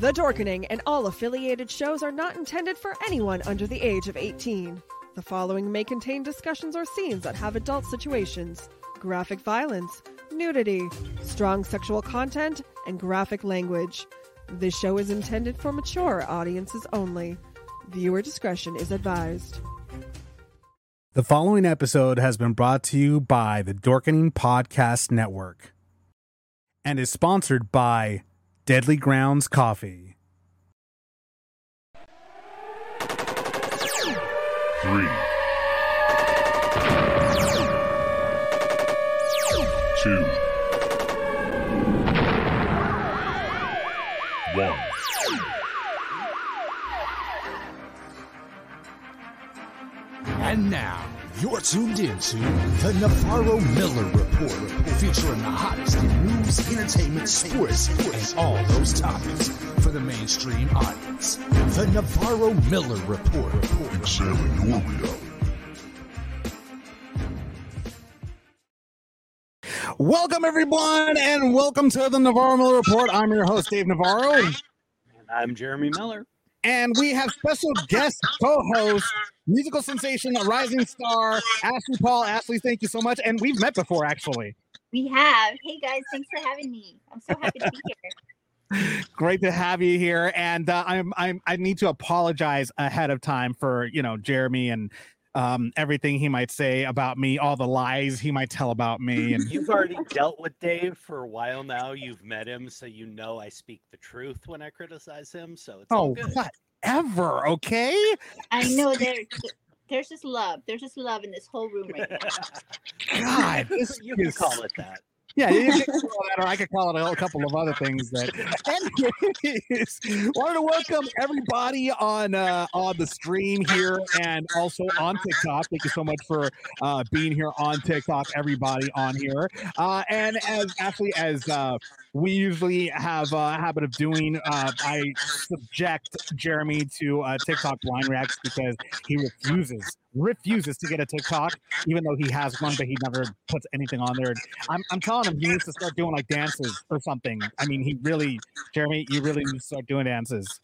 The Dorkening and all affiliated shows are not intended for anyone under the age of 18. The following may contain discussions or scenes that have adult situations, graphic violence, nudity, strong sexual content, and graphic language. This show is intended for mature audiences only. Viewer discretion is advised. The following episode has been brought to you by the Dorkening Podcast Network and is sponsored by Deadly Grounds Coffee. Three, two, one. And now, you're tuned into the Navarro Miller Report, featuring the hottest in news, entertainment, sports, and all those topics for the mainstream audience. The Navarro Miller Report. Examine your reality. Welcome, everyone, and welcome to the Navarro Miller Report. I'm your host, Dave Navarro, And I'm Jeremy Miller. And we have special guest co host, musical sensation, a rising star, Ashley Paul. Ashley, thank you so much. And we've met before, actually. We have. Hey guys, thanks for having me. I'm so happy to be here. Great to have you here, and uh, I'm I'm I need to apologize ahead of time for you know Jeremy and um, everything he might say about me, all the lies he might tell about me, and You've already dealt with Dave for a while now. You've met him, so you know I speak the truth when I criticize him. So it's all oh good. whatever, okay? I know there's there's just love. There's just love in this whole room right now. God, this you can call it that. Yeah, that, or I could call it a couple of other things. That, anyways, wanted to welcome everybody on uh, on the stream here and also on TikTok. Thank you so much for uh, being here on TikTok, everybody on here. Uh, and as actually as uh, we usually have a habit of doing, uh, I subject Jeremy to uh, TikTok blind reacts because he refuses refuses to get a TikTok, even though he has one, but he never puts anything on there. I'm, I'm telling him he needs to start doing like dances or something. I mean, he really, Jeremy, you really need to start doing dances.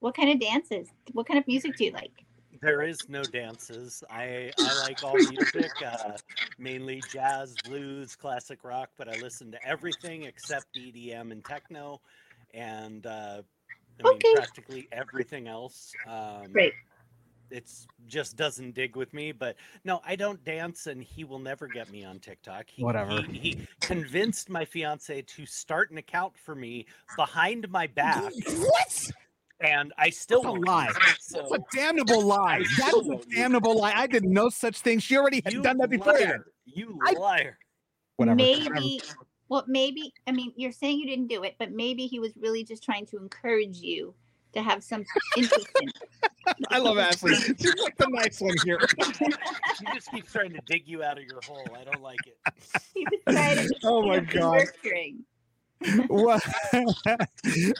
What kind of dances? What kind of music do you like? There is no dances. I I like all music, uh, mainly jazz, blues, classic rock, but I listen to everything except EDM and techno, and uh, I mean Okay. practically everything else. Um, Great. it's just doesn't dig with me. But no, I don't dance, and he will never get me on TikTok. He, Whatever. He, he convinced my fiance to start an account for me behind my back, What? And I still That's a won't lie. use So That's a damnable lie. That still is a won't use damnable lie. I did no such thing. She already had you done that before. liar. You I- liar. Whatever. Maybe well maybe I mean you're saying you didn't do it, but maybe he was really just trying to encourage you to have some interest in. I love Ashley. She's like the nice one here. She just keeps trying to dig you out of your hole. I don't like it. He was trying to Oh my you know, God. Nurturing. well,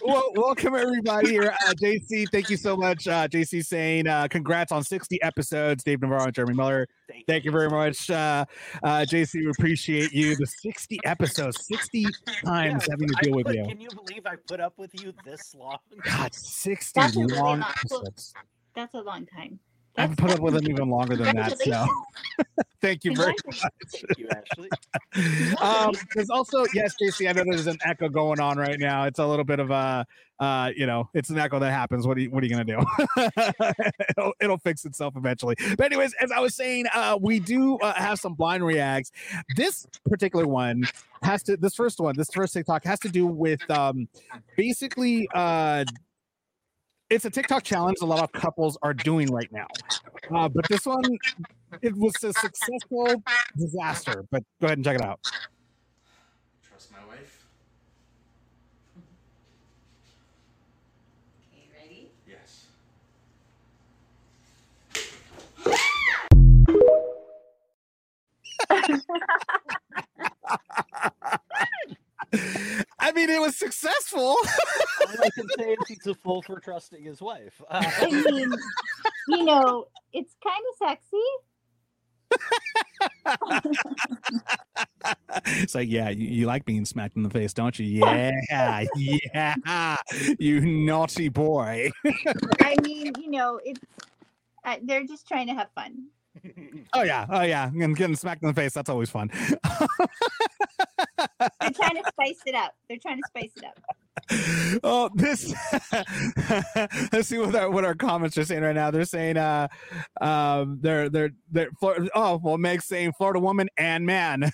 well, welcome everybody here. Uh, JC, thank you so much. Uh, JC saying uh, congrats on 60 episodes. Dave Navarro and Jeremy Miller. Thank you very much. Uh, uh, JC, we appreciate you. The 60 episodes, 60 times Yeah, having to I deal with you. Can you believe I put up with you this long? God, 60 That's a really long long- episodes. That's a long time. I've put up with them even longer than that. So thank you very much. Thank you, Ashley. um, there's also yes, JC. I know there's an echo going on right now. It's a little bit of a, uh, you know, it's an echo that happens. What are you, what are you gonna do? it'll, it'll fix itself eventually. But anyways, as I was saying, uh, we do uh, have some blind reacts. This particular one has to. This first one, this first TikTok has to do with um, basically uh. It's a TikTok challenge a lot of couples are doing right now. Uh, but this one, it was a successful disaster. But go ahead and check it out. Trust my wife? Okay, ready? Yes. I mean, it was successful. All I can say is he's a fool for trusting his wife. Uh, I mean, you know, it's kind of sexy. it's like, yeah, you, you like being smacked in the face, don't you? Yeah, yeah, you naughty boy. I mean, you know, it's uh, they're just trying to have fun. Oh yeah, oh yeah, and getting smacked in the face, that's always fun. They're trying to spice it up. They're trying to spice it up. oh, this. let's see what our what our comments are saying right now. They're saying, uh, um, they're they're they're. Flor- oh, well, Meg's saying Florida woman and man.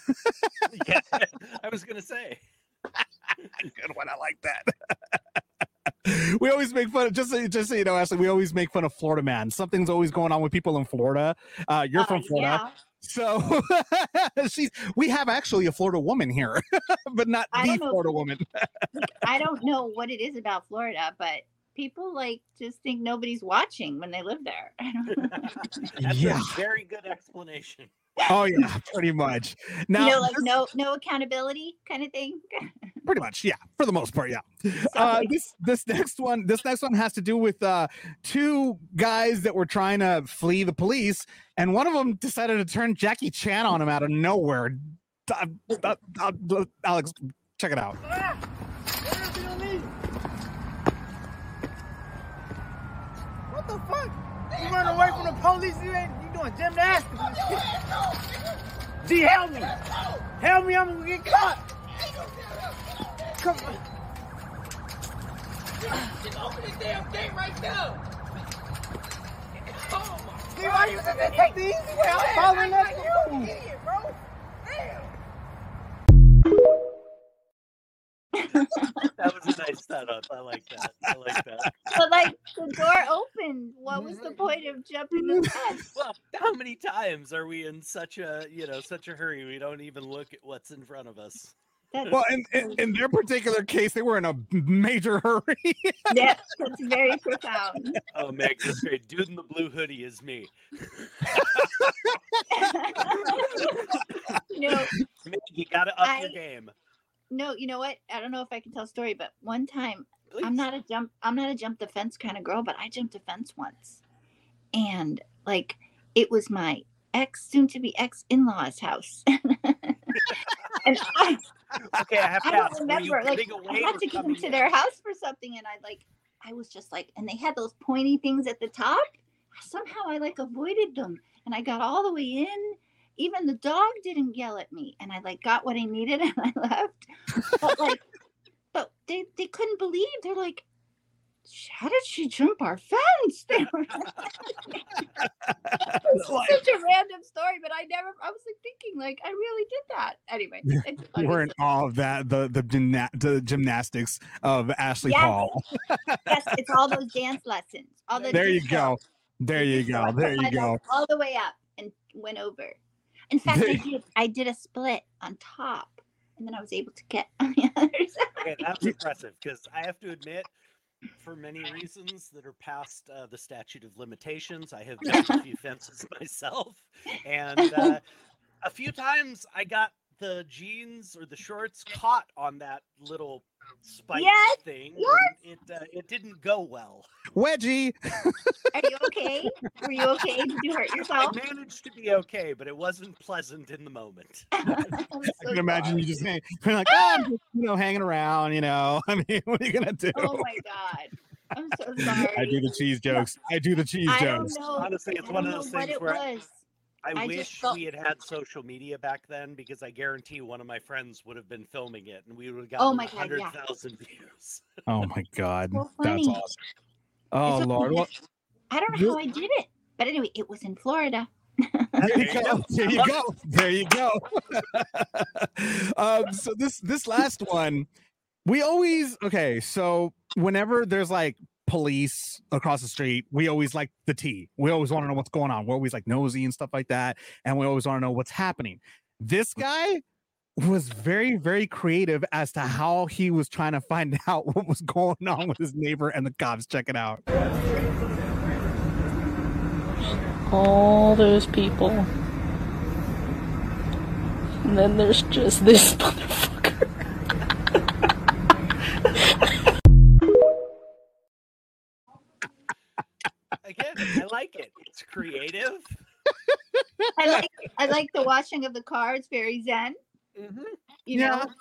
yeah, I was gonna say. Good one. I like that. we always make fun of just so, just so you know, Ashley. We always make fun of Florida man. Something's always going on with people in Florida. Uh, you're Uh, from Florida, yeah. so she's. We have actually a Florida woman here, but not I the don't know. Florida woman. I don't know what it is about Florida, but people like just think nobody's watching when they live there. I. That's Yeah. a very good explanation. Oh yeah, pretty much. Now, you know, like this- no no accountability kind of thing. pretty much, yeah, for the most part, yeah. Uh, this this next one, this next one has to do with uh, two guys that were trying to flee the police, and one of them decided to turn Jackie Chan on him out of nowhere. Uh, uh, uh, Alex, check it out. What the fuck? You run away from the police, you ain't you doing gymnastics. G, help me. Help me, I'm gonna get caught. Come on. See, why you didn't take the easy way? I'm following after you. That was a nice setup. I like that. I like that. but like the door opened. What was the mm-hmm. point of jumping in the fence? Well, how many times are we in such a you know such a hurry we don't even look at what's in front of us? That's, Well, in, in, in their particular case, they were in a major hurry. yeah, that's very profound. Oh, Meg, that's great. Dude in the blue hoodie is me. you know, Meg, you gotta up your game. No, you know what? I don't know if I can tell a story, but one time Please. I'm not a jump I'm not a jump the fence kind of girl, but I jumped a fence once. And like it was my ex soon to be ex in-laws house. and I, Okay, I have I to don't ask. Remember like I had to go coming to in? their house for something and I like I was just like and they had those pointy things at the top. Somehow I like avoided them and I got all the way in. Even the dog didn't yell at me and I like got what I needed and I left. But like but they they couldn't believe they're like how did she jump our fence? They were It's Like- such a random story, but I never I was like thinking like I really did that. Anyway, we're in awe of that the the, gymna- the gymnastics of Ashley Yes. Paul. yes, it's all those dance lessons. All the There you go. There you go. There you go. All the way up and went over. In fact, I did I did a split on top, and then I was able to get on the other side. Okay, that's impressive because I have to admit, for many reasons that are past uh, the statute of limitations, I have jumped a few fences myself, and uh, a few times I got the jeans or the shorts caught on that little spike Yes, thing. yes. and It uh, it didn't go well. Wedgie. Are you okay? Were you okay? Did you hurt yourself? I managed to be okay, but it wasn't pleasant in the moment. I'm I can imagine you sorry. just hang, you're like, oh, I'm just, you know, hanging around, you know. I mean, what are you gonna do? Oh my god. I'm so sorry. I do the cheese jokes. I do the cheese I jokes. don't know. Honestly, it's I one don't of those things where was. I, I wish felt- we had had social media back then because I guarantee one of my friends would have been filming it and we would have Oh gotten my God, hundred yeah. views. Oh my god, So that's funny. awesome. Oh It's lord, well, I don't know This- how I did it. But anyway, it was in Florida. there you go. There you go. There you go. um, so this this last one, we always okay. So whenever there's like police across the street, we always like the tea. We always want to know what's going on. We're always like nosy and stuff like that, and we always want to know what's happening. This guy was very very creative as to how he was trying to find out what was going on with his neighbor and the cops. Check it out. all those people. And then there's just this motherfucker. Again, I like it. It's creative. I like I like the washing of the car. It's very zen. Mhm. You Yeah. know,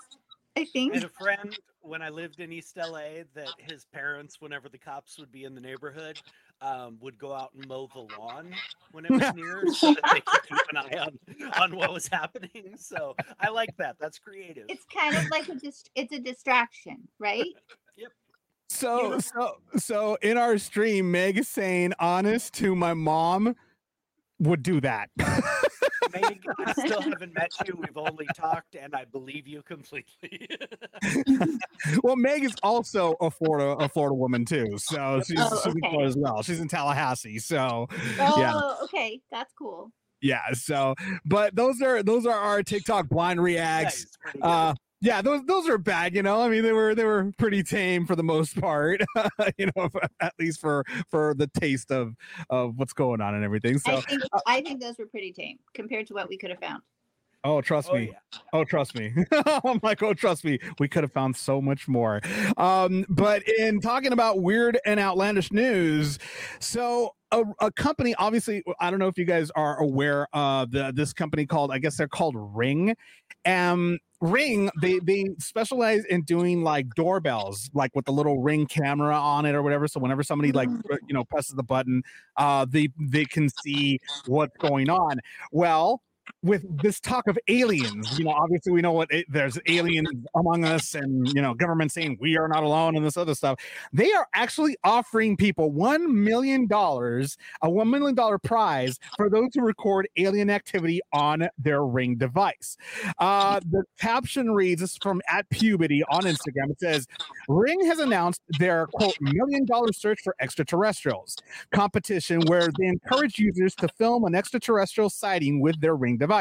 I I think. had a friend when I lived in East LA that his parents, whenever the cops would be in the neighborhood, um, would go out and mow the lawn when it was near so that they could keep an eye on, on what was happening. So I like that. That's creative. It's kind of like a just it's a distraction, right? So so so in our stream, Meg is saying honest to my mom would do that. Meg, I still haven't met you. We've only talked, and I believe you completely. well, Meg is also a Florida a Florida woman too. So she's, Oh, she's in okay. Florida as well. She's in Tallahassee. So Oh, yeah. okay, that's cool. Yeah, so but those are those are our TikTok blind reacts. Nice. Uh yeah, those those are bad, you know. I mean, they were they were pretty tame for the most part, you know, at least for for the taste of of what's going on and everything. I So, think I think those were pretty tame compared to what we could have found. oh, trust oh, me. yeah. Oh, trust me. I'm like, oh, trust me. We could have found so much more. Um, but in talking about weird and outlandish news, so a, a company, obviously, I don't know if you guys are aware of the this company called, I guess they're called Ring. Um, Ring, they they specialize in doing like doorbells, like with the little ring camera on it or whatever. So whenever somebody like you know presses the button, uh, they they can see what's going on. Well, with this talk of aliens, you know, obviously we know what it, there's aliens among us, and you know, government saying we are not alone, and this other stuff. They are actually offering people one million dollars, a one million dollar prize for those who record alien activity on their Ring device. Uh, the caption reads: "This is from at Pubity on Instagram. It says, Ring has announced their quote million dollar search for extraterrestrials competition where they encourage users to film an extraterrestrial sighting with their Ring device.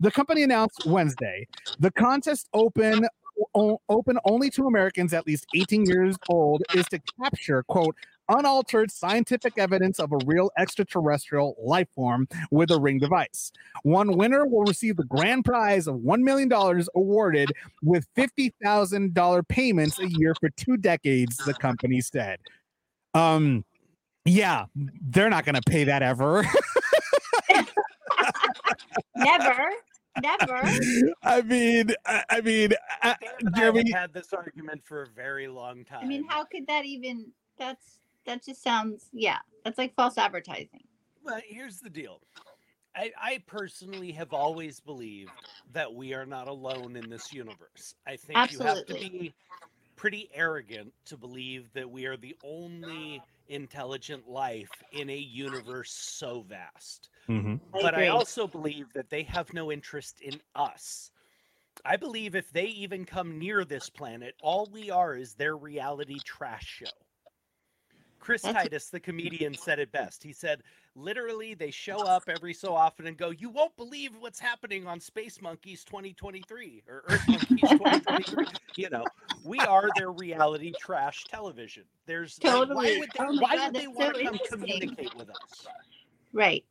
The company announced Wednesday the contest open o- open only to Americans at least 18 years old is to capture quote unaltered scientific evidence of a real extraterrestrial life form with a ring device. One winner will receive the grand prize of $1 million awarded with $50,000 payments a year for two decades, the company said. Um, yeah, they're not going to pay that ever. Never, never. I mean, I, I mean, uh, Dan I Jeremy, have had this argument for a very long time. I mean, how could that even? That's that just sounds yeah. That's like false advertising. Well, here's the deal. I, I personally have always believed that we are not alone in this universe. I think you have to be pretty arrogant to believe that we are the only intelligent life in a universe so vast. Mhm. I but I agree. also believe that they have no interest in us. I believe if they even come near this planet, all we are is their reality trash show. Chris That's- Titus, the comedian, said it best. He said, literally, they show up every so often and go, You won't believe what's happening on Space Monkeys 2023 or Earth Monkeys 2023. you know, we are their reality trash television. There's like, Totally. why would they, Oh why God, would they want so to come communicate with us? Right.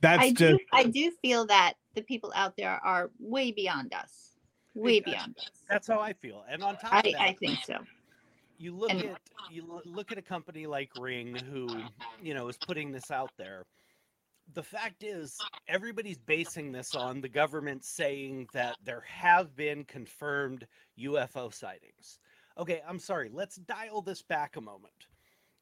that's I just do. I do feel that the people out there are way beyond us. Way Exactly. beyond us. That's how I feel. And on top I of that, I think so. you look And- at you look at a company like Ring who, you know, is putting this out there. The fact is, everybody's basing this on the government saying that there have been confirmed UFO sightings. Okay, I'm sorry. Let's dial this back a moment.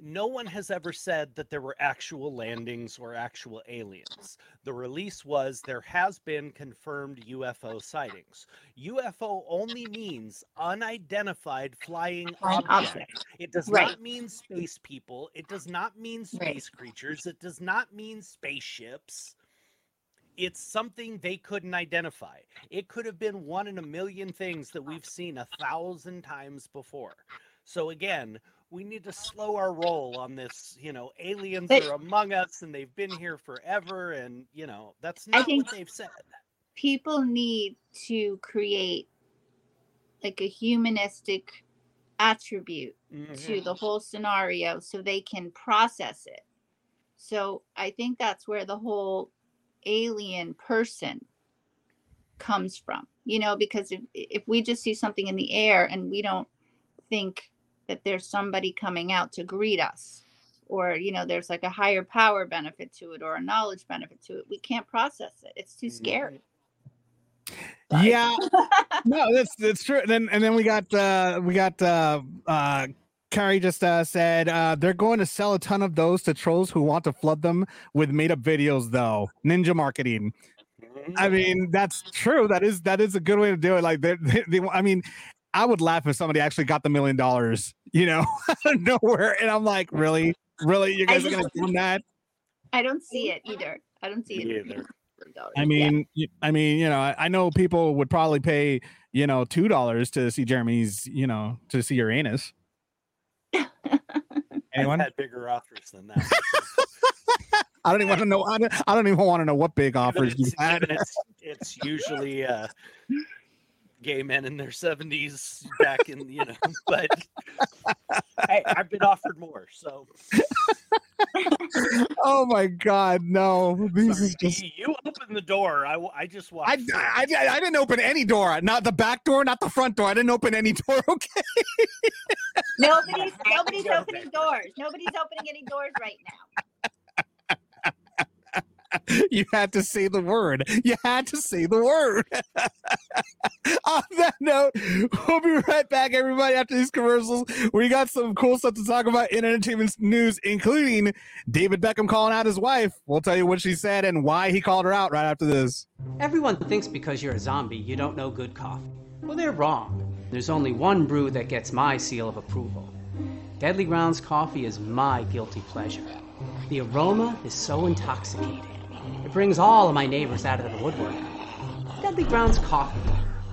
No one has ever said that there were actual landings or actual aliens. The release was there has been confirmed UFO sightings. UFO only means unidentified flying Flying object. object. It does Right. not mean space people. It does not mean Right. space creatures. It does not mean spaceships. It's something they couldn't identify. It could have been one in a million things that we've seen a thousand times before. So again, we need to slow our roll on this. You know, aliens But- are among us and they've been here forever, and you know that's I not think- what they've said. People need to create like a humanistic attribute to Mhm. the whole scenario so they can process it. So I think that's where the whole alien person comes from. You know, because if if we just see something in the air and we don't think that there's somebody coming out to greet us or you know there's like a higher power benefit to it or a knowledge benefit to it we can't process it it's too scary Yeah, no, that's that's true. And then and then we got uh we got uh uh Carrie just uh, said uh, they're going to sell a ton of those to trolls who want to flood them with made up videos, though. Ninja marketing. I mean, that's true. That is that is a good way to do it. Like, they, they, they I mean, I would laugh if somebody actually got the million dollars, you know, out of nowhere, and I'm like, really, really, you guys are gonna do that? I don't see it either. I don't see Me it. either. I mean, I mean, you know, I, I know people would probably pay, you know, two dollars to see Jeremy's, you know, to see your anus. Anyone? I've had bigger offers than that. I don't even want to know. I don't, I don't even want to know what big offers Given you it's, had. it's, it's usually uh, gay men in their 70s back in, you know, but hey, I've been offered more. So oh my god, no! This is just. you you open the door. I just walked. I, through. I, I, I didn't open any door, not the back door, not the front door. I didn't open any door. Okay. Nobody's nobody's opening doors. Nobody's opening any doors right now. you had to say the word. You had to say the word. On that note, we'll be right back, everybody, after these commercials. We got some cool stuff to talk about in entertainment news, including David Beckham calling out his wife. We'll tell you what she said and why he called her out right after this. Everyone thinks because you're a zombie, you don't know good coffee. Well, they're wrong. There's only one brew that gets my seal of approval. Deadly Grounds coffee is my guilty pleasure. The aroma is so intoxicating. It brings all of my neighbors out of the woodwork. Deadly Grounds coffee.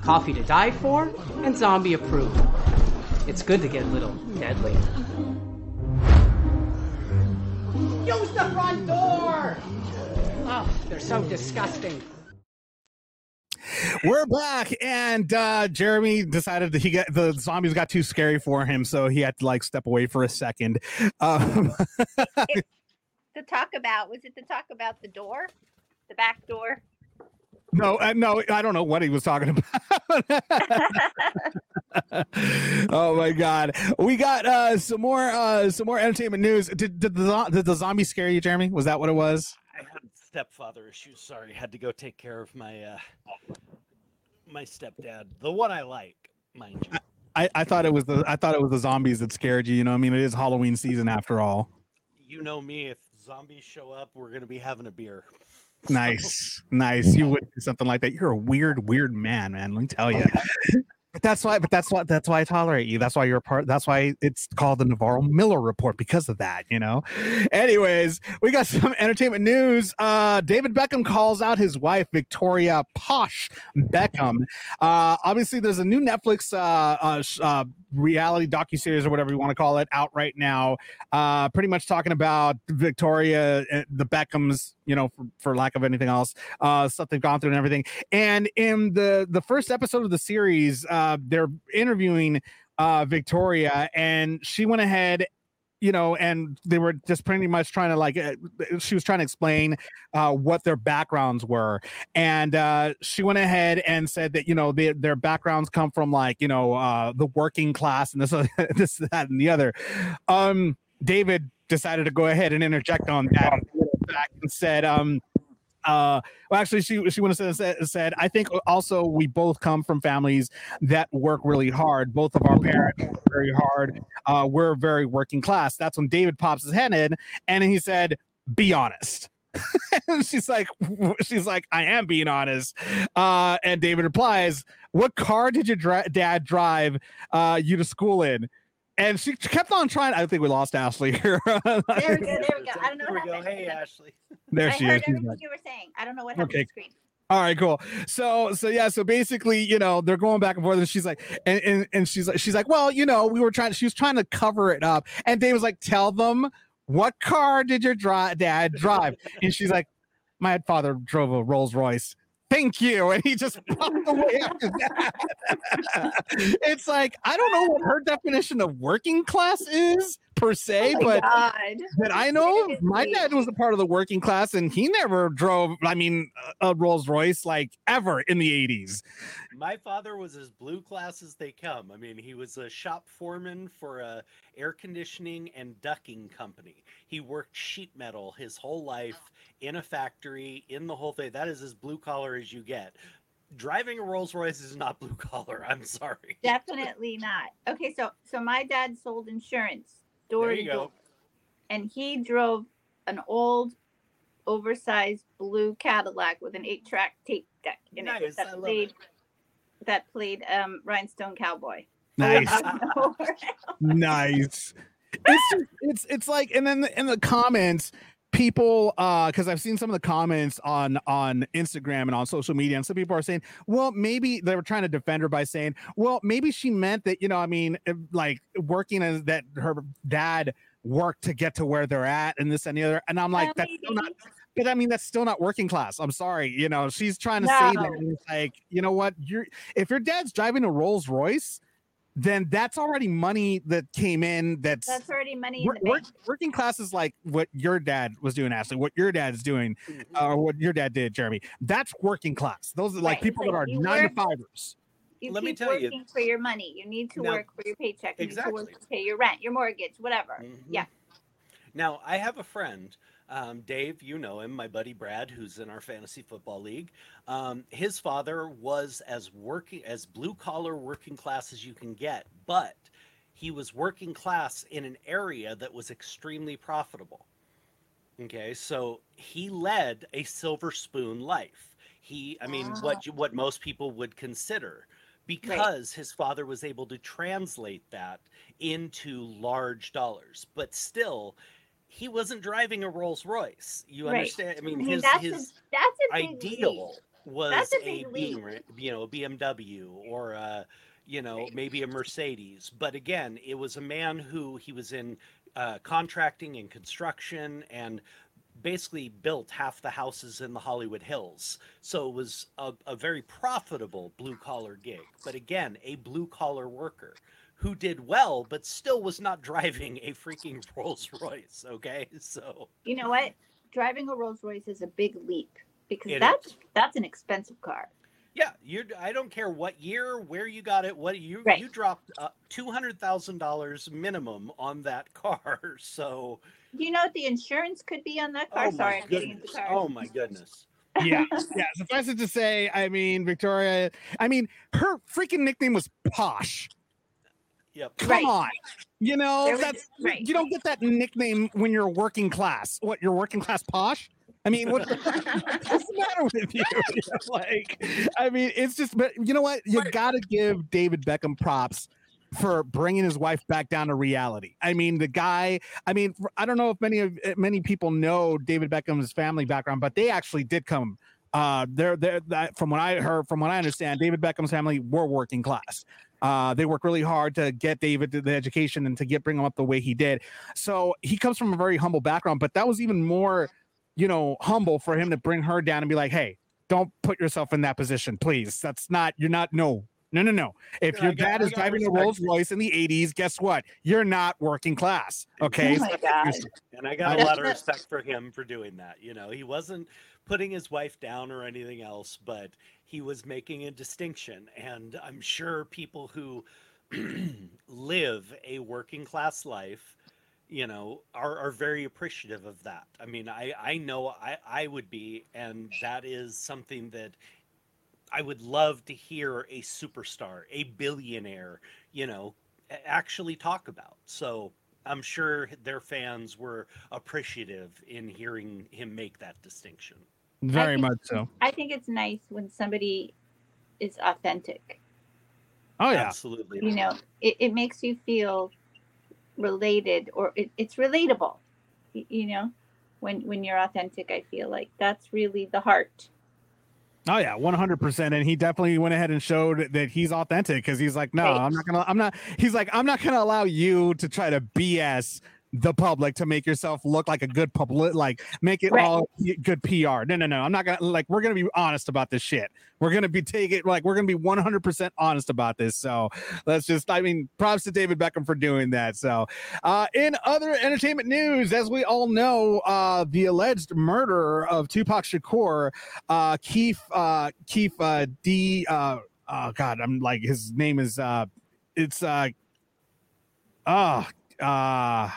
Coffee to die for and zombie approved. It's good to get a little deadly. Use the front door! Oh, they're so disgusting. We're back, and uh, Jeremy decided that he got the zombies got too scary for him, so he had to like step away for a second. Um, To talk about was it to talk about the door, the back door? no, uh, no, I don't know what he was talking about. oh my god, we got uh, some more uh, some more entertainment news. Did, did the did the zombie scare you, Jeremy? Was that what it was? I had stepfather issues. Sorry, had to go take care of my uh, my stepdad, the one I like, mind you. I, I thought it was the I thought it was the zombies that scared you. You know, I mean, it is Halloween season after all. You know me. If zombies show up, we're gonna be having a beer. Nice, nice. You would do something like that. You're a weird, weird man, man. Let me tell you. But that's why. But that's why. That's why I tolerate you. That's why you're part. That's why it's called the Navarro Miller Report because of that. You know. Anyways, we got some entertainment news. Uh, David Beckham calls out his wife Victoria Posh Beckham. Uh, obviously, there's a new Netflix uh, uh, uh, reality docu series or whatever you want to call it out right now. Uh, pretty much talking about Victoria, uh, the Beckhams. You know, for, for lack of anything else, uh, stuff they've gone through and everything. And in the the first episode of the series, uh, they're interviewing uh, Victoria, and she went ahead. You know, and they were just pretty much trying to like, uh, she was trying to explain uh, what their backgrounds were, and uh, she went ahead and said that you know they, their backgrounds come from like you know uh, the working class and this this that and the other. Um, David decided to go ahead and interject on that and said, um, uh, well, actually, she she went and said, said, I think also we both come from families that work really hard. Both of our parents work very hard. Uh, we're very working class. That's when David pops his head in and he said, "Be honest." She's like, she's like, I am being honest. Uh, and David replies, "What car did your dra- dad drive uh, you to school in?" And she kept on trying. I think we lost Ashley here. There we go. There we go. I don't know There we what go. happened. Hey, Ashley. there I she heard is. She's everything back. you were saying. I don't know what happened Okay. to the screen. All right, cool. So, so yeah, so basically, you know, they're going back and forth, and she's like, and and, and she's like, she's like, well, you know, we were trying. She was trying to cover it up, and Dave was like, tell them what car did your dri- dad drive, and she's like, my father drove a Rolls Royce. Thank you, and he just walked away after that. it's like I don't know what her definition of working class is per se, Oh but God. that I know my dad was a part of the working class and he never drove, I mean, a a Rolls Royce like ever in the 80s. My father was as blue class as they come. I mean, he was a shop foreman for a air conditioning and ducking company. He worked sheet metal his whole life in a factory, in the whole thing. That is as blue collar as you get. driving a Rolls Royce is not blue collar. I'm sorry. Definitely not. Okay, so so my dad sold insurance door There to you door, go. and he drove an old, oversized blue Cadillac with an eight-track tape deck in Nice, it that love played it. that played um Rhinestone Cowboy. Nice. Nice. It's just, it's it's like, and then in the comments, people, uh, because I've seen some of the comments on on Instagram and on social media, and some people are saying, well, maybe they were trying to defend her by saying, well, maybe she meant that, you know, I mean, like working as that her dad worked to get to where they're at, and this and the other, and I'm like, that's still not. But I mean, that's still not working class. I'm sorry. You know, she's trying to say that. No. and It's like, you know what? You're if your dad's driving a Rolls Royce, then that's already money that came in. That's, That's already money in work, the work- working class is like what your dad was doing, Ashley. What your dad's doing, Mm-hmm. or what your dad did, Jeremy. That's working class. Those are like Right, people it's that are nine work- to fivers. You Let me keep tell you- working for your money. You need to Now- work for your paycheck. You need to Exactly. work to pay your rent, your mortgage, whatever. Mhm. Yeah. Now, I have a friend, um, Dave, you know him, my buddy Brad, who's in our fantasy football league. Um, his father was as working as blue collar working class as you can get, but he was working class in an area that was extremely profitable. Okay, so he led a silver spoon life. He, I mean, what what most people would consider, because his father was able to translate that into large dollars. But still, he wasn't driving a Rolls Royce. You Right. understand? I mean, I mean, his that's his a that's a ideal leap. was That's a a, you know, a BMW or a, you know, maybe a Mercedes. But again, it was a man who he was in uh, contracting and construction and basically built half the houses in the Hollywood Hills. So it was a, a very profitable blue collar gig. But again, a blue collar worker who did well, but still was not driving a freaking Rolls Royce. Okay. So You know what? Driving a Rolls Royce is a big leap because It that's that's an expensive car. Yeah, you. I don't care what year, where you got it, what you Right. you dropped uh, two hundred thousand dollars minimum on that car. So, Do you know what the insurance could be on that car? oh Sorry, my I'm getting into goodness, cars. oh my goodness. Yeah, yeah. Suffice it to say, I mean, Victoria. I mean, her freaking nickname was Posh. Yep. Come Right. on, you know There was- that's right. you don't get that nickname when you're working class. What you're working class posh? I mean, what, what's the matter with you? You know, like, I mean, it's just, but you know what? You got to give David Beckham props for bringing his wife back down to reality. I mean, the guy. I mean, I don't know if many of many people know David Beckham's family background, but they actually did come. Uh, they're they're that from what I heard, from what I understand, David Beckham's family were working class. Uh, they worked really hard to get David the education and to get bring him up the way he did. So he comes from a very humble background, but that was even more, you know, humble for him to bring her down and be like, "Hey, don't put yourself in that position, please. That's not. You're not. No, no, no, no. If Yeah, your dad is driving a. Rolls Royce in the '80s, guess what? You're not working class. Okay. Oh my So- God. And I got a lot of respect for him for doing that. You know, he wasn't putting his wife down or anything else, but he was making a distinction. And I'm sure people who live a working class life, you know, are, are very appreciative of that. I mean, I, I know I, I would be, and that is something that I would love to hear a superstar, a billionaire, you know, actually talk about. So I'm sure their fans were appreciative in hearing him make that distinction. Very think- much so. I think it's nice when somebody is authentic. Oh yeah. Absolutely. You know, it, it makes you feel related or it, it's relatable. You know, when when you're authentic, I feel like that's really the heart. Oh yeah, one hundred percent. And he definitely went ahead and showed that he's authentic because he's like, no, Right. I'm not gonna, I'm not. He's like, I'm not gonna allow you to try to BS the public to make yourself look like a good public, like make it Right. all good PR. No, no, no. I'm not gonna like. We're gonna be honest about this shit. We're gonna be taking it like we're gonna be 100 percent honest about this. So let's just. I mean, props to David Beckham for doing that. So, uh, in other entertainment news, as we all know, uh, the alleged murder of Tupac Shakur uh Keith uh Keith uh D uh oh god I'm like his name is uh it's uh uh uh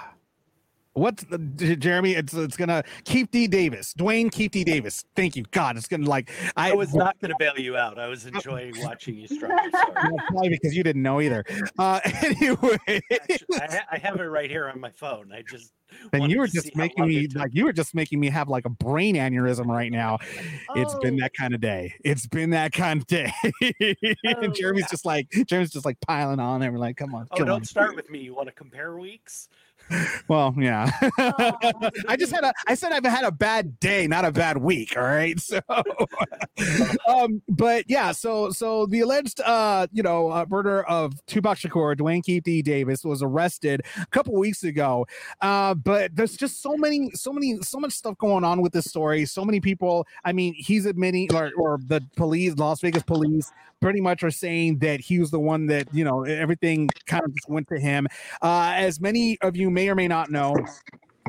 What's the, Jeremy? It's it's gonna Keith D. Davis, Duane Keith D. Davis. Thank you, God. It's gonna like I was not going to bail you out. I was enjoying watching you struggle. Probably because you didn't know either. Uh, anyway, Actually, I, ha- I have it right here on my phone. I just and you were just making me like you were just making me have like a brain aneurysm right now. It's been Oh. that kind of day. It's been that kind of day. and Jeremy's yeah. just like Jeremy's just like piling on, and we're like, come on, Oh, come don't on. start with me. You want to compare weeks? Well, yeah. I just had a I said I've had a bad day, not a bad week. All right. So um, but yeah, so so the alleged uh, you know, uh, murder of Tupac Shakur, Duane Keith D. Davis was arrested a couple weeks ago. Uh, but there's just so many, so many, so much stuff going on with this story. So many people, I mean, he's admitting or, or the police, Las Vegas police pretty much are saying that he was the one that, you know, everything kind of just went to him. Uh, as many of you may or may not know,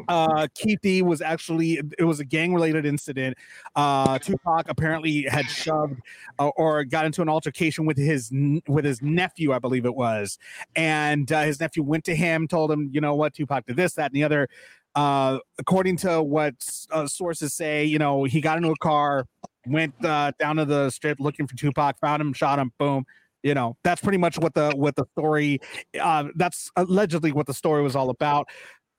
uh Keith D was actually it was a gang related incident. Uh Tupac apparently had shoved uh, or got into an altercation with his with his nephew, I believe it was. And uh, his nephew went to him, told him, you know what, Tupac did this, that, and the other. Uh, according to what uh, sources say, you know, he got into a car, went uh, down to the strip looking for Tupac, found him, shot him, boom. You know, that's pretty much what the what the story. Uh, that's allegedly what the story was all about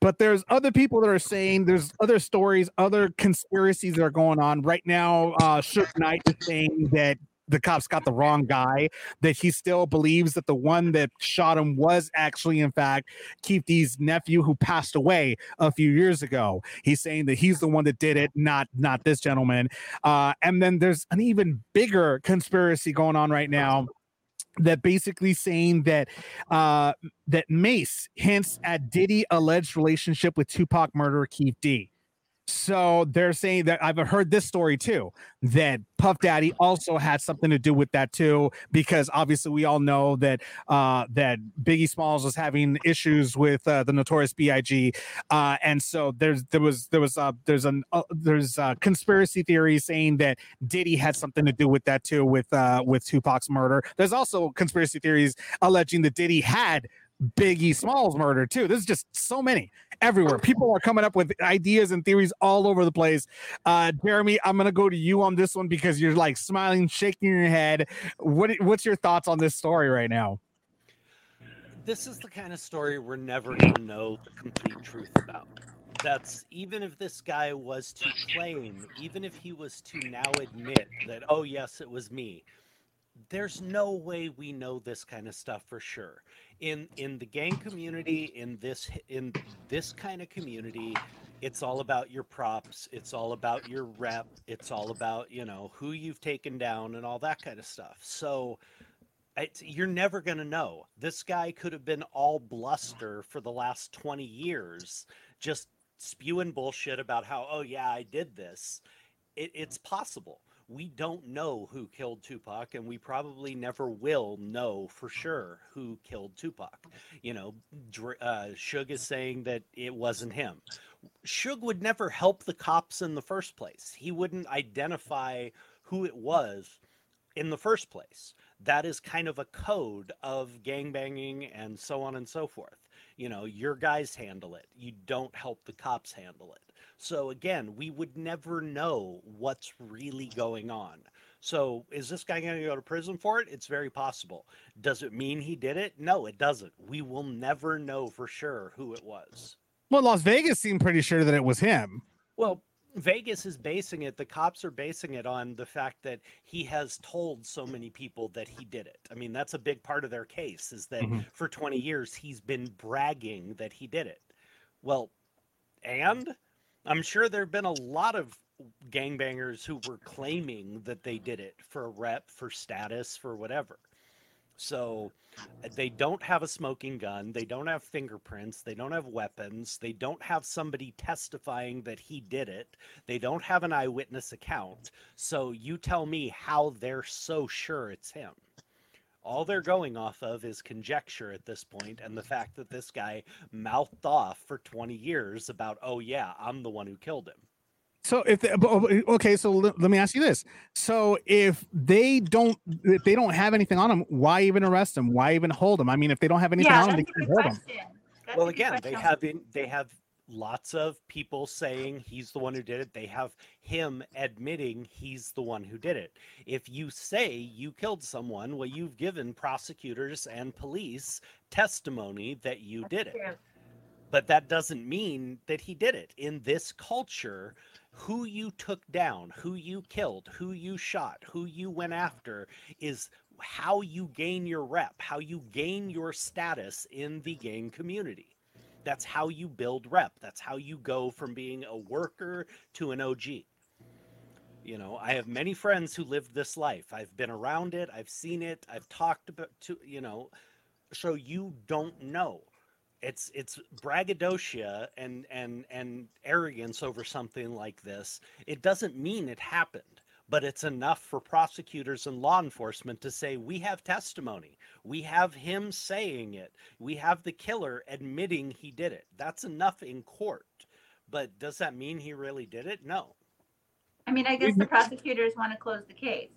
but there's other people that are saying there's other stories, other conspiracies that are going on right now. Uh, Suge Knight is saying that the cops got the wrong guy. That he still believes that the one that shot him was actually, in fact, Keith D's nephew who passed away a few years ago. He's saying that he's the one that did it, not not this gentleman. Uh, and then there's an even bigger conspiracy going on right now that basically saying that uh that Mase hints at Diddy alleged relationship with Tupac murderer Keith D. So they're saying that I've heard this story too that Puff Daddy also had something to do with that too because obviously we all know that uh that Biggie Smalls was having issues with uh, the Notorious B.I.G. Uh, and so there's there was there was uh there's an uh, there's uh, conspiracy theory saying that Diddy had something to do with that too with uh with Tupac's murder. There's also conspiracy theories alleging that Diddy had Biggie Smalls murder too. There's just so many everywhere. People are coming up with ideas and theories all over the place. Uh, Jeremy, I'm gonna go to you on this one because you're like smiling, shaking your head. What what's your thoughts on this story right now? This is the kind of story we're never to know the complete truth about. That's even if this guy was to claim, even if he was to now admit that, oh, yes, it was me, there's no way we know this kind of stuff for sure. In in the gang community, in this in this kind of community, it's all about your props, it's all about your rep, it's all about, you know, who you've taken down and all that kind of stuff. So you're never going to know. This guy could have been all bluster for the last 20 years, just spewing bullshit about how, oh, yeah, I did this. It, it's possible. We don't know who killed Tupac, and we probably never will know for sure who killed Tupac. You know, uh, Suge is saying that it wasn't him. Suge would never help the cops in the first place. He wouldn't identify who it was in the first place. That is kind of a code of gangbanging and so on and so forth. You know, your guys handle it. You don't help the cops handle it. So again, we would never know what's really going on. So is this guy going to go to prison for it? It's very possible. Does it mean he did it? No, it doesn't. We will never know for sure who it was. Well, Las Vegas seemed pretty sure that it was him. Well, Vegas is basing it, the cops are basing it on the fact that he has told so many people that he did it. I mean, that's a big part of their case is that Mhm. for 20 years he's been bragging that he did it. Well, and I'm sure there have been a lot of gangbangers who were claiming that they did it for a rep, for status, for whatever. So uh, they don't have a smoking gun. They don't have fingerprints. They don't have weapons. They don't have somebody testifying that he did it. They don't have an eyewitness account. So you tell me how they're so sure it's him. All they're going off of is conjecture at this point and the fact that this guy mouthed off for 20 years about, oh, yeah, I'm the one who killed him. So if they, okay, so let, let me ask you this: so if they don't, if they don't have anything on them, why even arrest them? Why even hold them? I mean, if they don't have anything Yeah, on them, they can't hold them. That's well again they have in, they have lots of people saying he's the one who did it. They have him admitting he's the one who did it. If you say you killed someone, well, you've given prosecutors and police testimony that you did it. But that doesn't mean that he did it. In this culture, who you took down, who you killed, who you shot, who you went after is how you gain your rep, how you gain your status in the gang community. That's how you build rep. That's how you go from being a worker to an OG. You know, I have many friends who lived this life. I've been around it, I've seen it, I've talked about to, you know, so you don't know. It's it's braggadocio and and and arrogance over something like this. It doesn't mean it happened, but it's enough for prosecutors and law enforcement to say we have testimony. We have him saying it. We have the killer admitting he did it. That's enough in court. But does that mean he really did it? No. I mean, I guess the prosecutors want to close the case.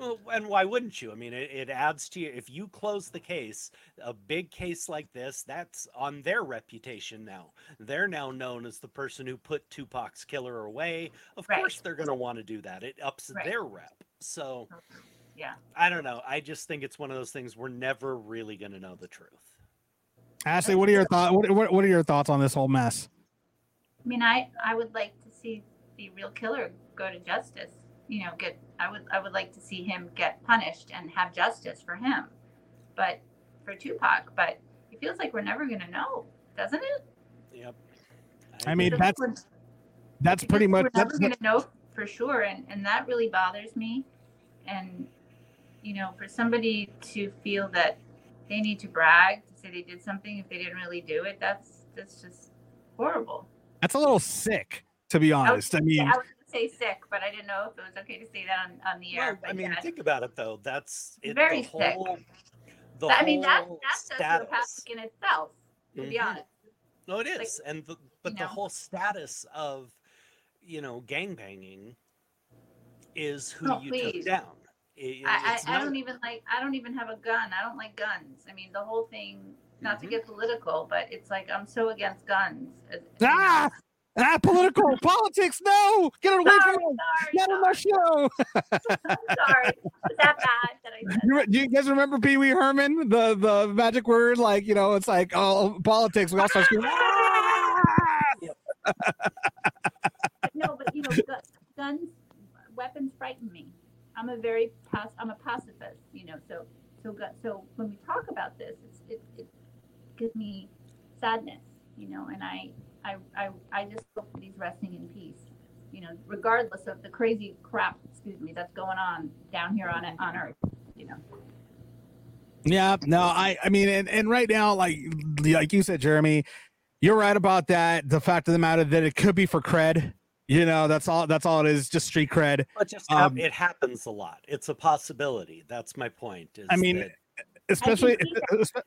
Well, and why wouldn't you? I mean, it, it adds to you. If you close the case, a big case like this, that's on their reputation now. They're now known as the person who put Tupac's killer away. Of Right. course, they're going to want to do that. It ups Right. their rep. So mm-hmm. Yeah. I don't know. I just think it's one of those things we're never really going to know the truth. Ashley, what are your thoughts? What, what, what are your thoughts on this whole mess? I mean, I I would like to see the real killer go to justice. You know, get I would I would like to see him get punished and have justice for him. But for Tupac, but it feels like we're never going to know, doesn't it? Yep. I mean, Feels like that's that's pretty much we're that's never going to know for sure, and and that really bothers me. And you know, for somebody to feel that they need to brag to say they did something if they didn't really do it, that's that's just horrible. that's a little sick, to be I was honest. I mean, say- I was going to say sick, but I didn't know if it was okay to say that on, on the air. Well, but I mean, yeah. think about it though. That's it, Very the sick. whole. The I mean, that that's status. in itself. To be Mhm. honest, No, it is, Like, and the, but the know. whole status of, you know, gangbanging is who Oh, you please. took down. I- I, it's I, don't even like. I don't even have a gun. I don't like guns. I mean, the whole thing. Not to Mhm. get political, but it's like I'm so against guns. as- you know. ah, ah, political politics. No, get it away Sorry, from me. sorry, Not on my show. I'm sorry. Was that bad that I said? You Do you guys remember Pee Wee Herman? The the magic word, like you know, it's like oh politics. We all start screaming. "Ah!" No, but you know, gu- guns, weapons frighten me. I'm a very I'm a pacifist, you know. So so so when we talk about this, it's, it it gives me sadness, you know. And I I I I just hope that he's resting in peace, you know, regardless of the crazy crap, excuse me, that's going on down here on it on Earth, you know. Yeah, no, I I mean, and, and right now, like like you said, Jeremy, you're right about that. The fact of the matter that it could be for cred. You know, that's all. That's all it is. Just street cred. But just hap- Um, it happens a lot. It's a possibility. That's my point. Is I mean, that- especially see espe-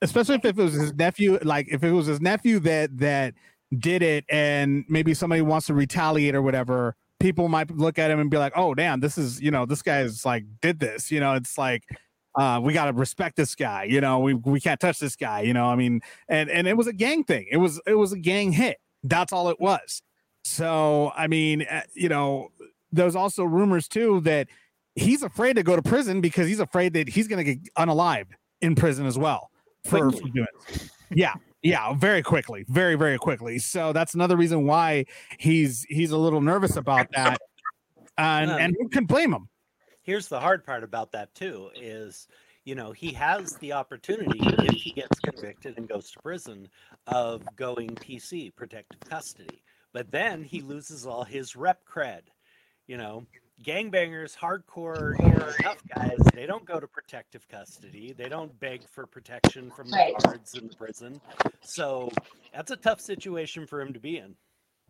especially if it was his nephew. Like if it was his nephew that that did it, and maybe somebody wants to retaliate or whatever. People might look at him and be like, "Oh, damn, this is you know, this guy's like did this." You know, it's like. Uh, we gotta respect this guy, you know. We we can't touch this guy, you know. I mean, and and it was a gang thing. It was it was a gang hit. That's all it was. So I mean, uh, you know, there's also rumors too that he's afraid to go to prison because he's afraid that he's going to get unalived in prison as well for, for doing it. Yeah, yeah, very quickly, very very quickly. So that's another reason why he's he's a little nervous about that, and Um, and who can blame him? here's the hard part about that too is you know he has the opportunity if he gets convicted and goes to prison of going pc protective custody but then he loses all his rep cred you know gangbangers hardcore you know tough guys they don't go to protective custody they don't beg for protection from the Right. guards in the prison so that's a tough situation for him to be in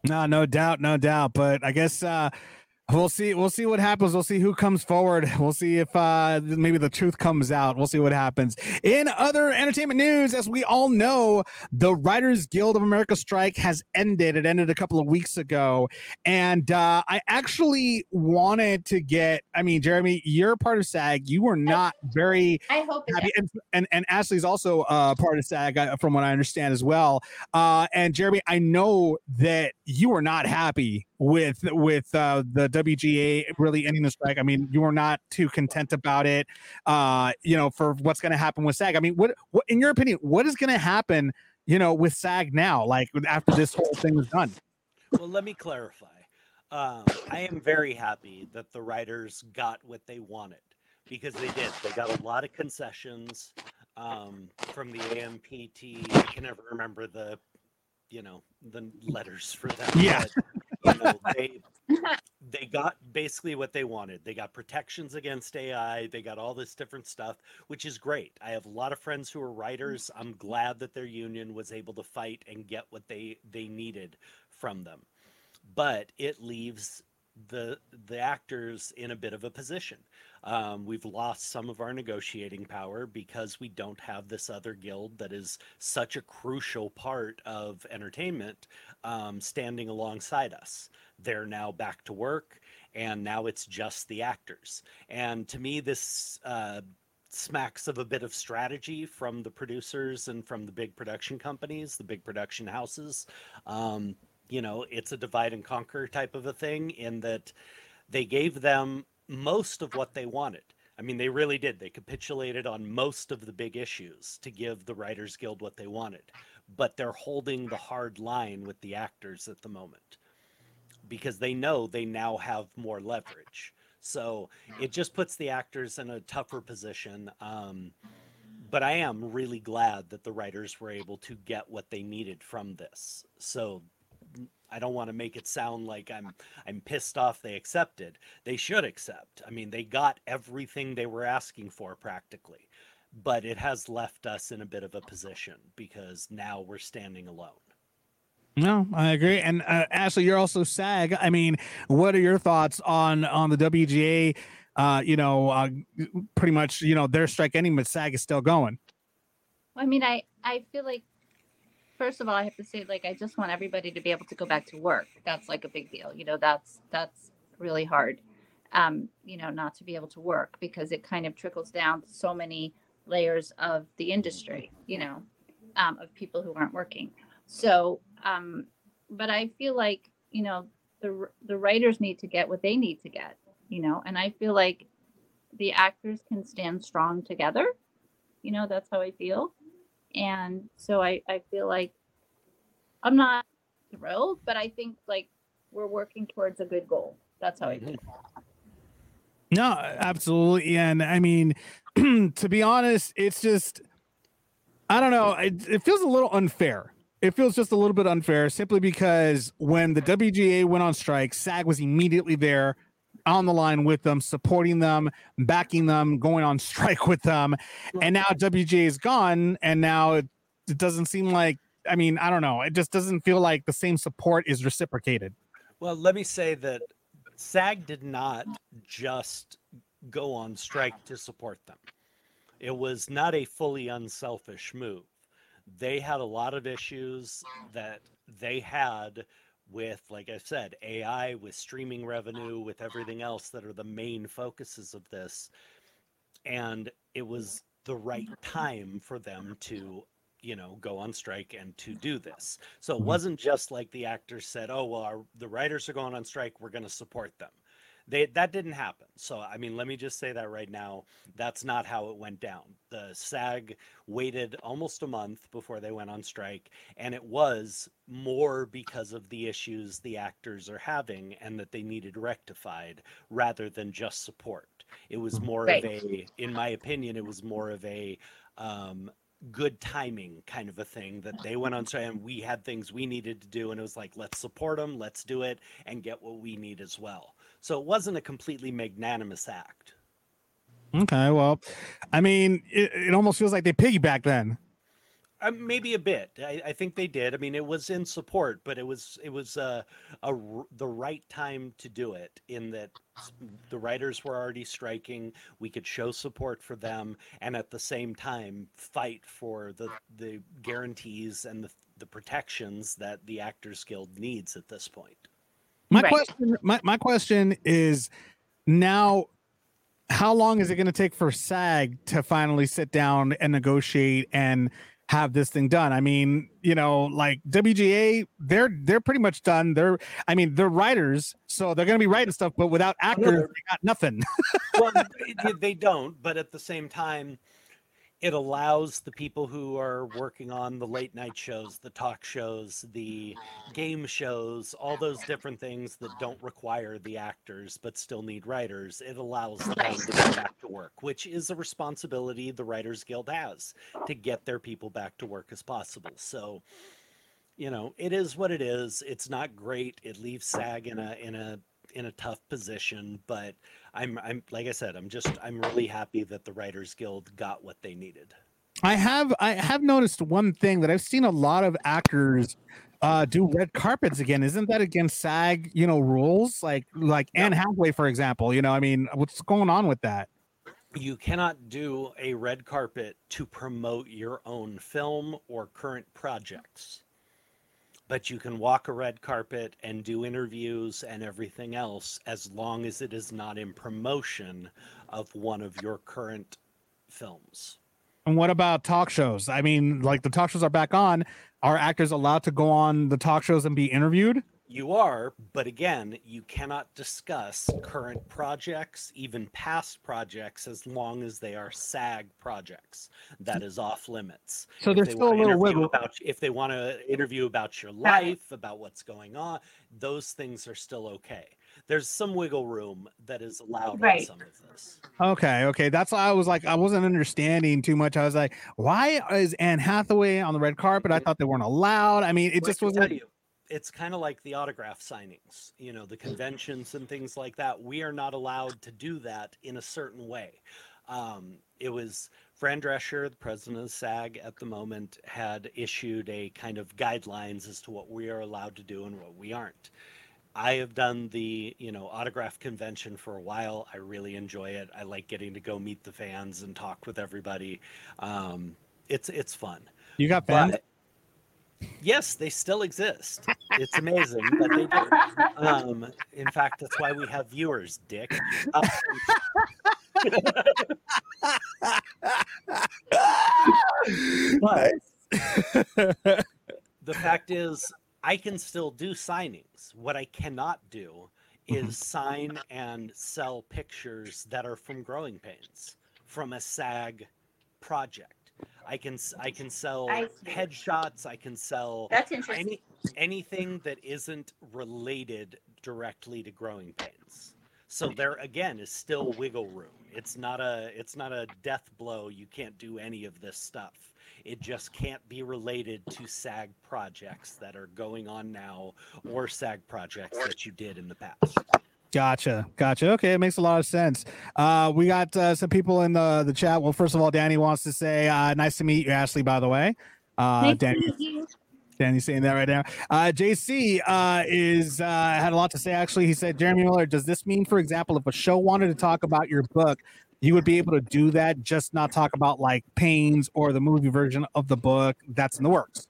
No, no doubt, no doubt. But I guess uh We'll see. We'll see what happens. We'll see who comes forward. We'll see if uh, maybe the truth comes out. We'll see what happens. In other entertainment news, as we all know, the Writers Guild of America strike has ended. It ended a couple of weeks ago, and uh, I actually wanted to get. I mean, Jeremy, you're part of SAG. You were not very I hope happy, and, and and Ashley's also uh, part of SAG, uh, from what I understand as well. Uh, and Jeremy, I know that you were not happy with with uh, the WGA really ending the strike. I mean, you were not too content about it. Uh, you know, for what's going to happen with SAG. I mean, what, what in your opinion, what is going to happen? You know, with SAG now, like after this whole thing is done. Well, let me clarify. Um, I am very happy that the writers got what they wanted because they did. They got a lot of concessions um, from the AMPT. I can never remember the, you know, the letters for that. Yeah. But, you know, they they got basically what they wanted. They got protections against AI. They got all this different stuff, which is great. I have a lot of friends who are writers. Mm-hmm. I'm glad that their union was able to fight and get what they they needed from them. But it leaves the the actors in a bit of a position. Um, we've lost some of our negotiating power because we don't have this other guild that is such a crucial part of entertainment um, standing alongside us. They're now back to work, and now it's just the actors. And to me, this uh, smacks of a bit of strategy from the producers and from the big production companies, the big production houses. Um, you know, it's a divide and conquer type of a thing in that they gave them most of what they wanted. I mean, they really did. They capitulated on most of the big issues to give the Writers Guild what they wanted, but they're holding the hard line with the actors at the moment because they know they now have more leverage. So it just puts the actors in a tougher position. Um, but I am really glad that the writers were able to get what they needed from this. So I don't want to make it sound like I'm I'm pissed off they accepted. They should accept. I mean, they got everything they were asking for practically. But it has left us in a bit of a position because now we're standing alone. No, I agree. And uh, Ashley, you're also SAG. I mean, what are your thoughts on on the WGA? Uh, you know, uh, pretty much, you know, their strike ending, but SAG is still going. I mean, I I feel like first of all, I have to say, like, I just want everybody to be able to go back to work. That's like a big deal. You know, that's that's really hard. Um, you know, not to be able to work because it kind of trickles down so many layers of the industry. You know, um, of people who aren't working. So, um, but I feel like you know the the writers need to get what they need to get. You know, and I feel like the actors can stand strong together. You know, that's how I feel and so I, I feel like I'm not thrilled, but I think like we're working towards a good goal. That's how I mm-hmm. feel. No, absolutely. And I mean, to be honest, it's just, I don't know. It, it feels a little unfair. It feels just a little bit unfair simply because when the WGA went on strike, SAG was immediately there on the line with them, supporting them, backing them, going on strike with them. And now WGA is gone. And now it, it doesn't seem like, I mean, I don't know. It just doesn't feel like the same support is reciprocated. Well, let me say that SAG did not just go on strike to support them. It was not a fully unselfish move. They had a lot of issues that they had with, like I said, AI, with streaming uh-huh. revenue, with everything else that are the main focuses of this. And it mm-hmm. was the right mm-hmm. time for them to, you know, go on strike and to do uh-huh. this. So it mm-hmm. wasn't just like the actors said, oh, well, our, the writers are going on strike, we're going to support them. They, that didn't happen. So, I mean, let me just say that right now. That's not how it went down. The SAG waited almost a month before they went on strike, and it was more because of the issues the actors are having and that they needed rectified rather than just support. It was more Right. of a, in my opinion, it was more of a, um, good timing kind of a thing that they went on strike and we had things we needed to do and it was like let's support them let's do it and get what we need as well so it wasn't a completely magnanimous act Okay. Well, I mean, it, it almost feels like they piggybacked then. Uh, maybe a bit. I, I think they did. I mean, it was in support, but it was it was uh, a the right time to do it. In that the writers were already striking, we could show support for them, and at the same time fight for the the guarantees and the the protections that the Actors Guild needs at this point. My Right. question, my, my question is now, how long is it going to take for SAG to finally sit down and negotiate and have this thing done? I mean, you know, like WGA, they're they're pretty much done. They're, I mean, they're writers, so they're going to be writing stuff, but without actors, they're- got nothing. well, it- they don't, but at the same time, it allows the people who are working on the late night shows, the talk shows, the game shows, all those different things that don't require the actors but still need writers. It allows them to get back to work, which is a responsibility the Writers Guild has to get their people back to work as possible. So, you know, it is what it is. It's not great. It leaves SAG in a in a in a tough position, but I'm I'm like I said, I'm just I'm really happy that the Writers Guild got what they needed. I have I have noticed one thing that I've seen a lot of actors uh do red carpets again. Isn't that against SAG, you know, rules? Like like Anne Hathaway, for example. You know, I mean, what's going on with that? You cannot do a red carpet to promote your own film or current projects. But you can walk a red carpet and do interviews and everything else as long as it is not in promotion of one of your current films. And what about talk shows? I mean, like the talk shows are back on. Are actors allowed to go on the talk shows and be interviewed? You are, but again, you cannot discuss current projects, even past projects, as long as they are SAG projects. That is off limits. So there's still a little wiggle. About, if they want to interview about your life, about what's going on, those things are still okay. There's some wiggle room that is allowed on some of this. Okay, okay. That's why I was like, I wasn't understanding too much. I was like, why is Anne Hathaway on the red carpet? I mm-hmm. thought they weren't allowed. I mean, it just wasn't. It's kind of like the autograph signings, you know, the conventions and things like that. We are not allowed to do that in a certain way. Um, it was Fran Drescher, the president of SAG at the moment, had issued a kind of guidelines as to what we are allowed to do and what we aren't. I have done the, you know, autograph convention for a while. I really enjoy it. I like getting to go meet the fans and talk with everybody. Um, it's it's fun. You got fans? But yes, they still exist. It's amazing that they do. Um, in fact, that's why we have viewers, Dick. Um, but the fact is, I can still do signings. What I cannot do is sign and sell pictures that are from Growing Pains, from a SAG project. I can s- I can sell I headshots. I can sell That's interesting. any anything that isn't related directly to growing pains. So there again is still wiggle room. It's not a it's not a death blow. You can't do any of this stuff. It just can't be related to SAG projects that are going on now or SAG projects that you did in the past. Gotcha, gotcha. Okay, it makes a lot of sense. Uh, we got uh, some people in the the chat. Well, first of all, Danny wants to say, uh, "Nice to meet you, Ashley." By the way, uh, Nice to Danny, meet you. Danny's saying that right now. Uh, JC uh, is uh, had a lot to say. Actually, he said, "Jeremy Miller, does this mean, for example, if a show wanted to talk about your book, you would be able to do that, just not talk about like Pains or the movie version of the book that's in the works?"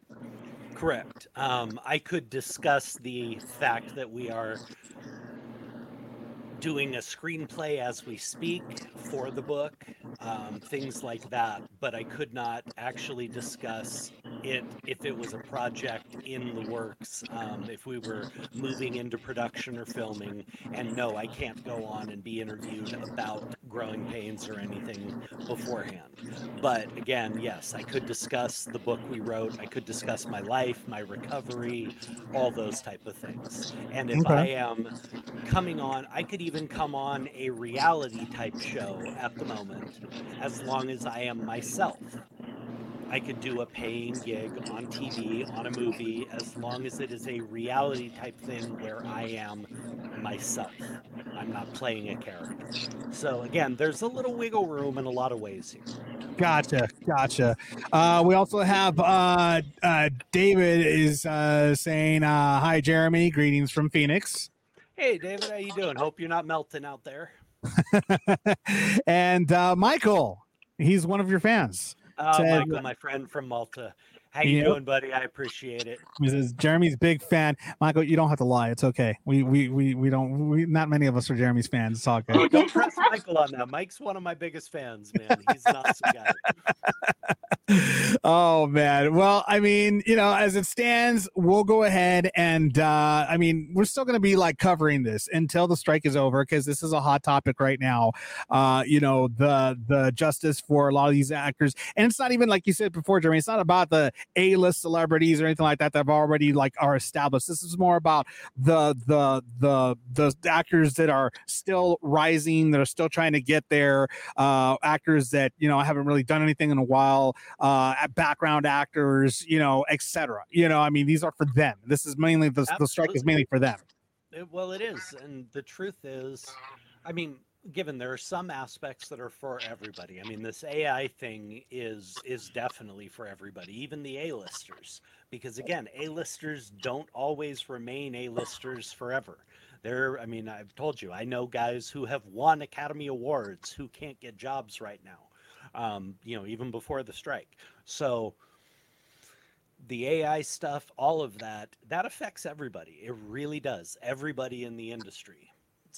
Correct. Um, I could discuss the fact that we are doing a screenplay as we speak for the book, um, things like that, but I could not actually discuss it if it was a project in the works, um, if we were moving into production or filming. And no, I can't go on and be interviewed about growing pains or anything beforehand. But again, yes, I could discuss the book we wrote. I could discuss my life, my recovery, all those type of things. And if Okay. I am coming on, I could even come on a reality type show at the moment, as long as I am myself. I could do a paying gig on TV, on a movie, as long as it is a reality type thing where I am myself. I'm not playing a character. So again, there's a little wiggle room in a lot of ways here. Gotcha, gotcha. Uh, we also have uh, uh, David is uh, saying uh, hi, Jeremy. Greetings from Phoenix. Hey, David, how you doing? Hope you're not melting out there. and uh, Michael, he's one of your fans. Said- Michael, my friend from Malta. How you doing, buddy? I appreciate it. He says Jeremy's big fan. Michael, you don't have to lie. It's okay. We we we we don't. We, not many of us are Jeremy's fans. It's all good. Oh, don't press Michael on that. Mike's one of my biggest fans, man. He's an awesome guy. oh man. Well i mean you know as it stands we'll go ahead and uh i mean we're still to be like covering this until the strike is over because this is a hot topic right now. Uh you know the the justice for a lot of these actors. And it's not even like you said before jeremy it's not about the a-list celebrities or anything like that that have already like are established. This is more about the the the the actors that are still rising that are still trying to get there uh actors that you know haven't really done anything in a while uh background actors you know etc you know i mean these are for them this is mainly the, the strike is mainly for them It- well, it is, and the truth is, I mean, given there are some aspects that are for everybody. I mean, this AI thing is is definitely for everybody, even the A-listers, because again, A-listers don't always remain A-listers forever. There, I mean, I've told you, I know guys who have won Academy Awards who can't get jobs right now. Um, you know, even before the strike. So the AI stuff, all of that, that affects everybody. It really does. Everybody in the industry.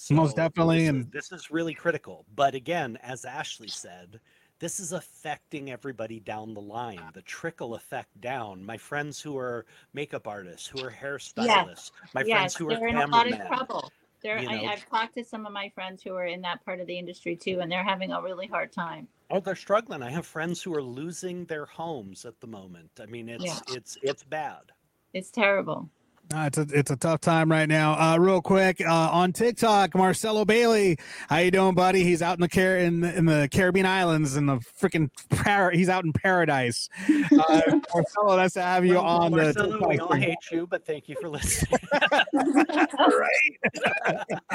Most definitely, This is, and- this is really critical. But again, as Ashley said, this is affecting everybody down the line. The trickle effect down. My friends who are makeup artists, who are hairstylists, my friends who are they're in a lot of cameramen. trouble. They're, you I, know. I've talked to some of my friends who are in that part of the industry too, and they're having a really hard time. Oh, they're struggling. I have friends who are losing their homes at the moment. I mean, it's Yeah. it's it's bad. It's terrible. Uh, it's a it's a tough time right now. Uh, real quick uh, on TikTok, Marcelo Bailey, how you doing, buddy? He's out in the Car- in the, in the Caribbean islands in the freaking par- he's out in paradise. Uh, Marcelo, nice to have you Well, on the. Marcelo, we all hate you, but thank you for listening. right?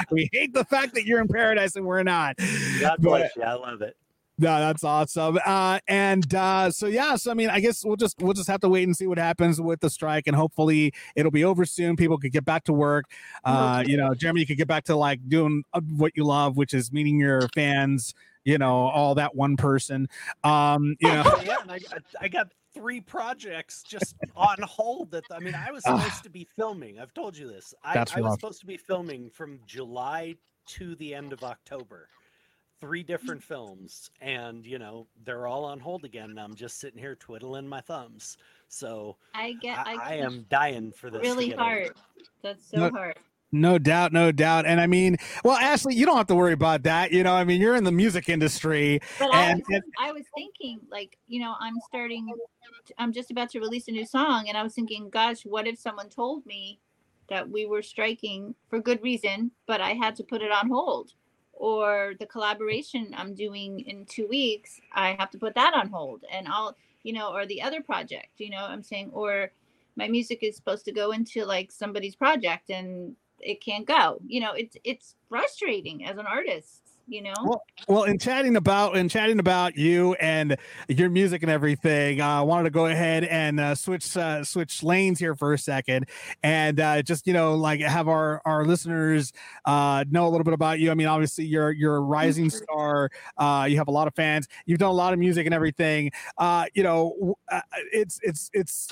we hate the fact that you're in paradise and we're not. God But- bless you. I love it. No, that's awesome. Uh, and uh, so yeah, so I mean, I guess we'll just we'll just have to wait and see what happens with the strike, and hopefully it'll be over soon. People could get back to work. Uh, you know, Jeremy, you could get back to like doing uh, what you love, which is meeting your fans. You know, all that one person. Um, you know, yeah, and I, got- I got three projects just on hold. That I mean, I was supposed to be filming. I've told you this. I, I was supposed to be filming from July to the end of October. Three mm. different films, and you know they're all on hold again. And I'm just sitting here twiddling my thumbs. So I get. I, I, I am dying for this. really get over. hard. That's so No- hard. no doubt, no doubt. And I mean, well, Ashley, you don't have to worry about that. You know, I mean, you're in the music industry, But I was, and I was thinking, like, you know, I'm starting, I'm just about to release a new song, and I was thinking, gosh, what if someone told me that we were striking for good reason, but I had to put it on hold? Or the collaboration I'm doing in two weeks, I have to put that on hold, and I'll, you know, or the other project, you know, I'm saying, or my music is supposed to go into like somebody's project and it can't go. You know, it's it's frustrating as an artist, you know. Well, well, in chatting about in chatting about you and your music and everything, uh, I wanted to go ahead and uh, switch uh, switch lanes here for a second, and uh, just you know, like have our our listeners uh, know a little bit about you. I mean, obviously, you're you're a rising star. Uh, you have a lot of fans. You've done a lot of music and everything. Uh, you know, uh, it's it's it's.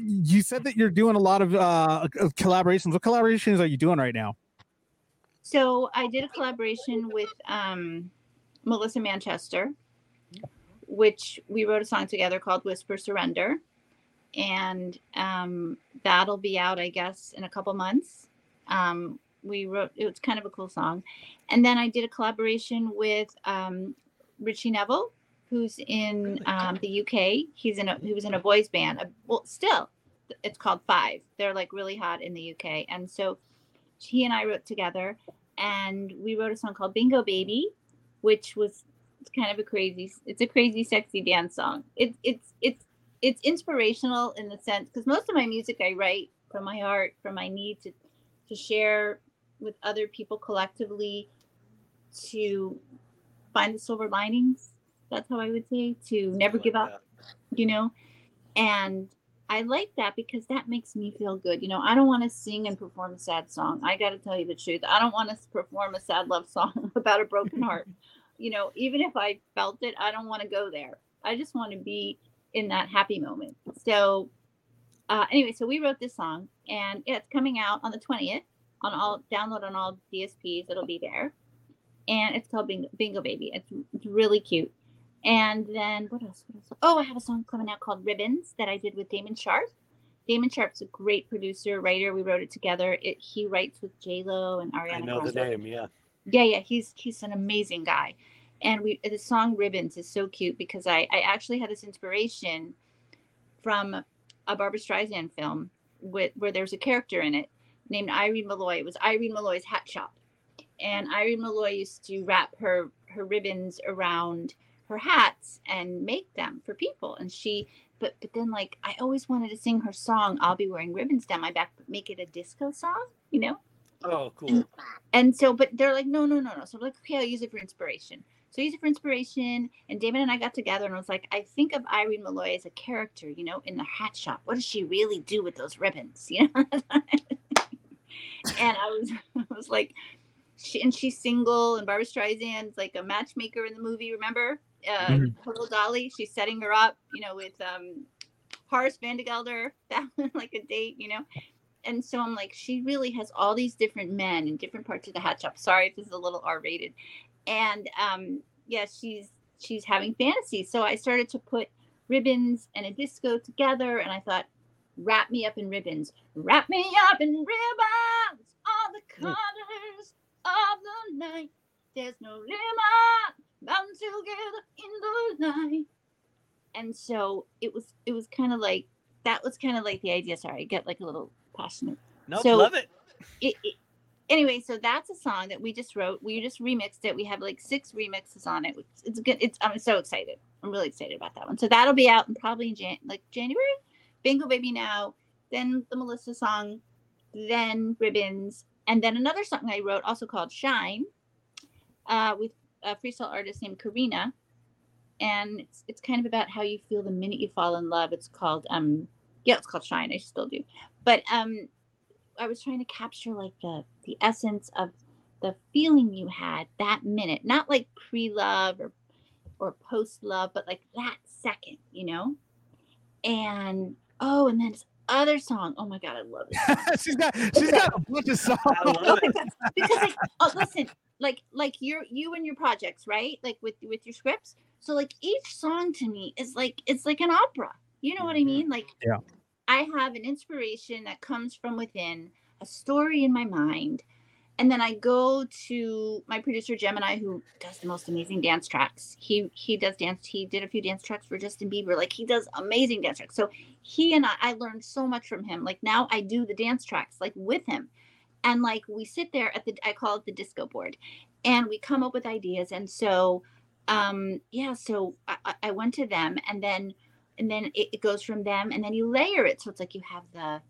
You said that you're doing a lot of uh, of collaborations. What collaborations are you doing right now? So I did a collaboration with um, Melissa Manchester, which we wrote a song together called Whisper Surrender. And um, that'll be out, I guess, in a couple months. Um, we wrote, it was kind of a cool song. And then I did a collaboration with um, Richie Neville, who's in um, the UK. He's in a, he was in a boys band. Well, still, it's called Five. They're like really hot in the UK. And so he and I wrote together and we wrote a song called Bingo Baby, which was kind of a crazy it's a crazy sexy dance song. It, it's it's it's inspirational in the sense because most of my music I write from my heart, from my need to to share with other people collectively to find the silver linings That's how I would say to never like give up, that. you know? And I like that because that makes me feel good. You know, I don't want to sing and perform a sad song. I got to tell you the truth. I don't want to perform a sad love song about a broken heart. You know, even if I felt it, I don't want to go there. I just want to be in that happy moment. So, uh, anyway, so we wrote this song and yeah, it's coming out on the 20th on all download on all DSPs. It'll be there. And it's called Bingo, Bingo Baby. It's, it's really cute. And then what else? What else? Oh, I have a song coming out called Ribbons that I did with Damon Sharpe. Damon Sharpe's a great producer, writer. We wrote it together. It, he writes with J Lo and Ariana. I know the name. Yeah. Yeah, yeah, he's he's an amazing guy. And we the song Ribbons is so cute because I I actually had this inspiration from a Barbra Streisand film with where there's a character in it named Irene Molloy. It was Irene Molloy's hat shop. And Irene Molloy used to wrap her her ribbons around her hats and make them for people. And she but but then like I always wanted to sing her song I'll be wearing ribbons down my back, but make it a disco song, you know? Oh, cool. And so, but they're like, no, no, no, no. So I'm like, okay, I'll use it for inspiration. So I use it for inspiration. And David and I got together and I was like, I think of Irene Molloy as a character, you know, in the hat shop. What does she really do with those ribbons? You know? and I was, I was like, she and she's single, and Barbra Streisand's like a matchmaker in the movie. Remember, uh, Mhm. Total Dolly? She's setting her up, you know, with um, Horace Vandergelder. That was like a date, you know. And so I'm like, she really has all these different men in different parts of the hat shop. Sorry if this is a little R-rated. And um, yeah, she's she's having fantasies. So I started to put ribbons and a disco together, and I thought, wrap me up in ribbons, wrap me up in ribbons, all the colors of the night. There's no limit, bound together in the night. And so it was it was kind of like that was kind of like the idea. Sorry, I get like a little passionate. Nope, So- love it. It, it, anyway, so that's a song that we just wrote. We just remixed it. We have like six remixes on it. It's, it's good. It's I'm so excited. I'm really excited about that one. So that'll be out in probably in Jan- like January. Bingo Baby Now, then the Melissa song, then Ribbons, and then another song I wrote also called Shine, uh, with a freestyle artist named Karina, and it's it's kind of about how you feel the minute you fall in love. It's called um yeah, it's called Shine. I still do, but um, I was trying to capture like the the essence of the feeling you had that minute, not like pre love or or post love, but like that second, you know. And oh, and then this other song. Oh my god, I love it. she's got she's got a bunch of songs. I love it. because like oh listen like like you're you and your projects right like with with your scripts so like each song to me is like it's like an opera you know what i mm-hmm. mean like Yeah. i have an inspiration that comes from within a story in my mind and then i go to my producer gemini who does the most amazing dance tracks. He he does dance he did a few dance tracks for justin bieber. Like he does amazing dance tracks. So he and i i learned so much from him. Like now i do the dance tracks like with him. And like we sit there at the i call it the disco board. And we come up with ideas. And so um yeah so i, I- went to them. And then and then it, it goes from them. And then you layer it. So it's like you have the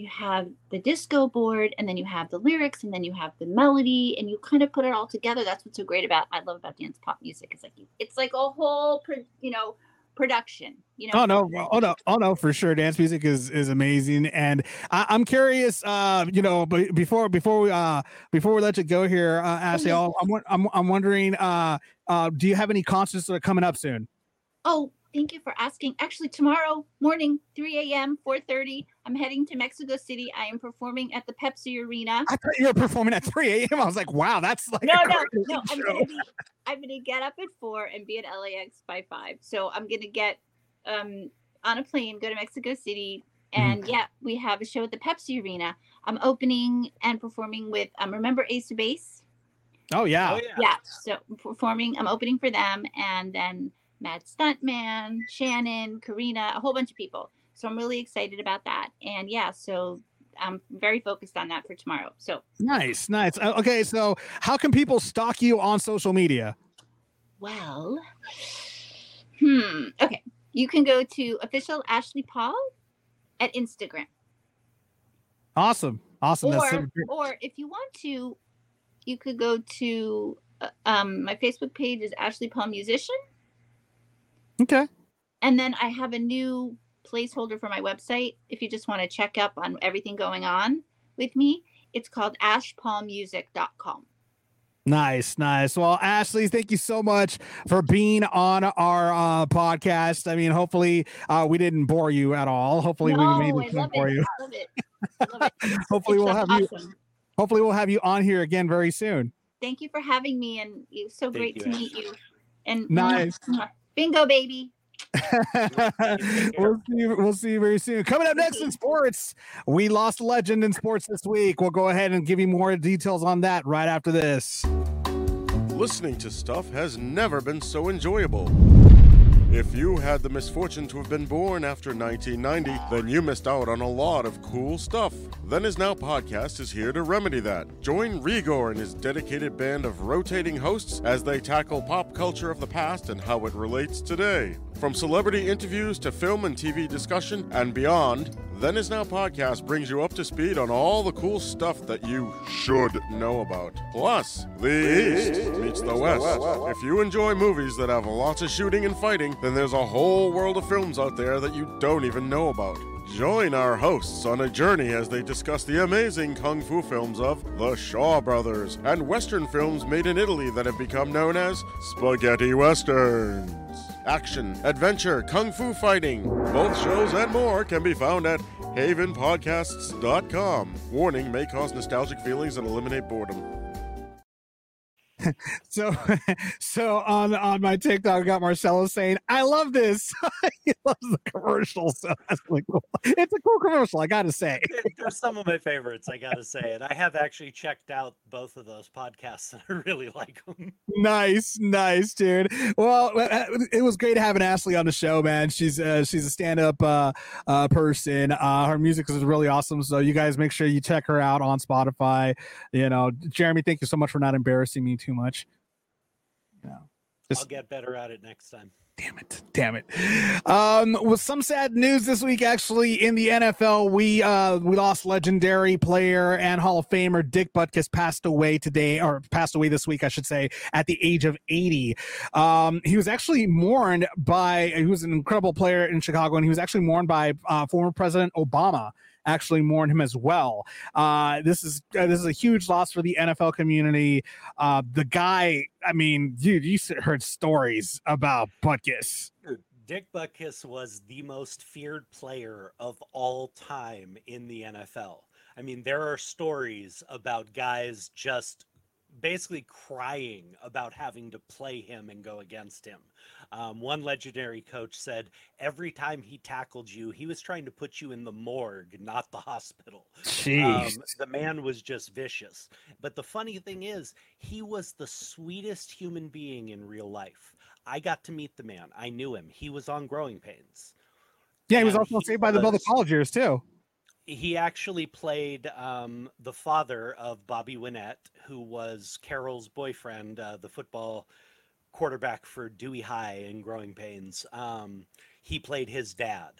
you have the disco board and then you have the lyrics and then you have the melody and you kind of put it all together that's what's so great about i love about dance pop music it's like it's like a whole you know production you know Oh no! Oh no! Oh no! For sure, dance music is is amazing, and I, I'm curious. Uh, you know, but before before we uh before we let you go here, uh, Ashley, Mhm. I'll- I'm I'm I'm wondering. Uh, uh, do you have any concerts that are coming up soon? Oh, thank you for asking. Actually, tomorrow morning, 3 a.m., 4:30, I'm heading to Mexico City. I am performing at the Pepsi Arena. I thought you were performing at 3 a.m. I was like, wow, that's like No, a no, crazy no. I'm show. gonna be. I'm gonna get up at four and be at LAX by five. So I'm gonna get um on a plane, go to Mexico City, and yeah, we have a show at the Pepsi Arena. I'm opening and performing with um. Remember Ace of Base? Oh yeah. Oh yeah. yeah so I'm performing i'm opening for them and then mad stuntman shannon karina a whole bunch of people. So i'm really excited about that. And yeah so i'm very focused on that for tomorrow. So Nice, nice. Uh, okay, so how can people stalk you on social media? well hmm okay. You can go to official ashley paul at instagram. Awesome, awesome. Or or if you want to you could go to uh, um my facebook page is ashley paul musician Okay. And then I have a new placeholder for my website. If you just want to check up on everything going on with me, it's called ashpaulmusic.com. Nice, nice. Well, Ashley, thank you so much for being on our uh, podcast. I mean, hopefully, uh, we didn't bore you at all. Hopefully, no, we made I it fun for you. I love it. I love it. Hopefully, It's we'll just have you. Hopefully, we'll have you on here again very soon. Thank you for having me, and it's so Thank great you, to meet you. And Nice. Bingo, baby. we'll see. You, we'll see you very soon. Coming up next in sports, we lost a legend in sports this week. We'll go ahead and give you more details on that right after this. Listening to stuff has never been so enjoyable. If you had the misfortune to have been born after 1990, then you missed out on a lot of cool stuff. Then Is Now podcast is here to remedy that. Join Rigor and his dedicated band of rotating hosts as they tackle pop culture of the past and how it relates today. From celebrity interviews to film and TV discussion and beyond, Then Is Now podcast brings you up to speed on all the cool stuff that you should know about. Plus, the East meets the West. If you enjoy movies that have lots of shooting and fighting, then there's a whole world of films out there that you don't even know about. Join our hosts on a journey as they discuss the amazing kung fu films of the Shaw Brothers and Western films made in Italy that have become known as spaghetti westerns. Action, adventure, kung fu fighting. Both shows and more can be found at havenpodcasts.com. Warning may cause nostalgic feelings and eliminate boredom. So, so on on my TikTok, I got Marcelo saying, "I love this. he loves the commercial." So that's really cool. It's a cool commercial, I gotta say. They're some of my favorites, I gotta say. And I have actually checked out both of those podcasts and I really like them. nice, nice, dude. Well, uh, it was great having Ashley on the show, man. She's uh, she's a stand up uh, uh, person. Uh, her music is really awesome. So you guys make sure you check her out on Spotify. You know, Jeremy, thank you so much for not embarrassing me too much. I'll get better at it next time. Damn it. Damn it. Um, with some sad news this week, actually, in the NFL, we uh we lost legendary player and Hall of Famer Dick Butkus passed away today, or passed away this week, I should say, at the age of 80. Um, he was actually mourned by he was an incredible player in Chicago, and he was actually mourned by uh, former President Obama actually mourn him as well. Uh, this is uh, this is a huge loss for the NFL community. Uh, the guy, I mean, dude, you heard stories about Butkus. Dick Butkus was the most feared player of all time in the NFL. I mean, there are stories about guys just basically crying about having to play him and go against him. Um, one legendary coach said every time he tackled you, he was trying to put you in the morgue, not the hospital. Um, Jeez. the man was just vicious. But the funny thing is, he was the sweetest human being in real life. I got to meet the man. I knew him. He was on Growing Pains. Yeah, he was And also he saved by the Bell the college years too. He actually played um, the father of Bobby Winnett, who was Carol's boyfriend, uh, the football quarterback for Dewey High in Growing Pains. Um, he played his dad,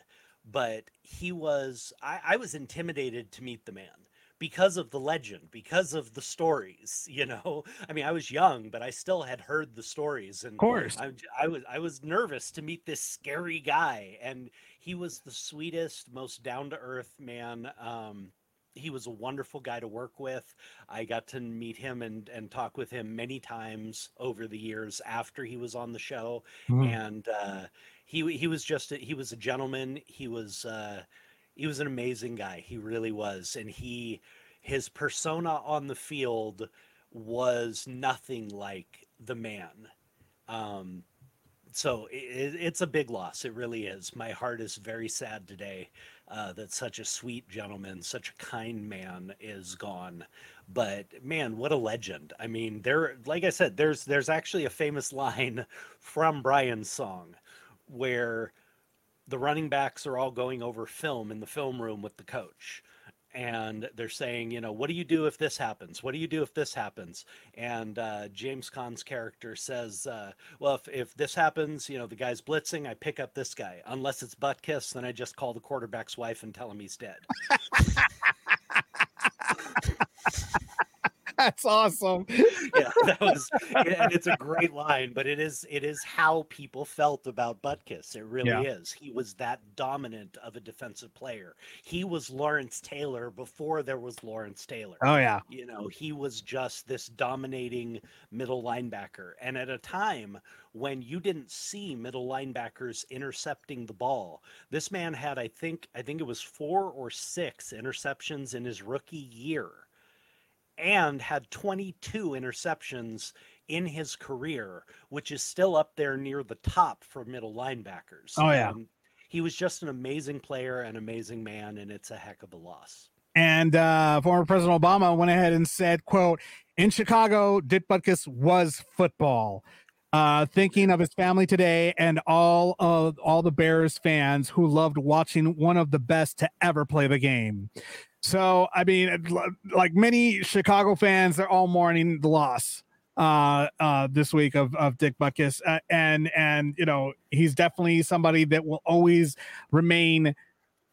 but he was, I, I was intimidated to meet the man because of the legend, because of the stories, you know. I mean, I was young, but I still had heard the stories, and of course. I, I was I was nervous to meet this scary guy, and he was the sweetest, most down to earth man. Um, he was a wonderful guy to work with. I got to meet him and and talk with him many times over the years after he was on the show, Mhm. and uh, he he was just a, he was a gentleman. He was uh, he was an amazing guy. He really was, and he his persona on the field was nothing like the man. Um, so it, it's a big loss. It really is. My heart is very sad today uh, that such a sweet gentleman, such a kind man, is gone. But man, what a legend! I mean, there, like I said, there's there's actually a famous line from Brian's song where the running backs are all going over film in the film room with the coach. And they're saying you know what do you do if this happens? What do you do if this happens? And uh, james Caan's character says uh, well if, if this happens you know the guy's blitzing i pick up this guy. Unless it's Butkus then i just call the quarterback's wife and tell him he's dead That's awesome. yeah, that was, and it's a great line, but it is it is how people felt about Butkus. It really Yeah. is. He was that dominant of a defensive player. He was Lawrence Taylor before there was Lawrence Taylor. Oh, yeah. You know, he was just this dominating middle linebacker. And at a time when you didn't see middle linebackers intercepting the ball, this man had, I think, I think it was four or six interceptions in his rookie year and had 22 interceptions in his career, which is still up there near the top for middle linebackers. Oh, yeah. Um, he was just an amazing player, an amazing man, and it's a heck of a loss. And uh, former President Obama went ahead and said, "quote In Chicago, Dick Butkus was football." Uh, thinking of his family today and all of all the Bears fans who loved watching one of the best to ever play the game. So, I mean, like many Chicago fans, they're all mourning the loss uh uh this week of of Dick Butkus uh, and and you know he's definitely somebody that will always remain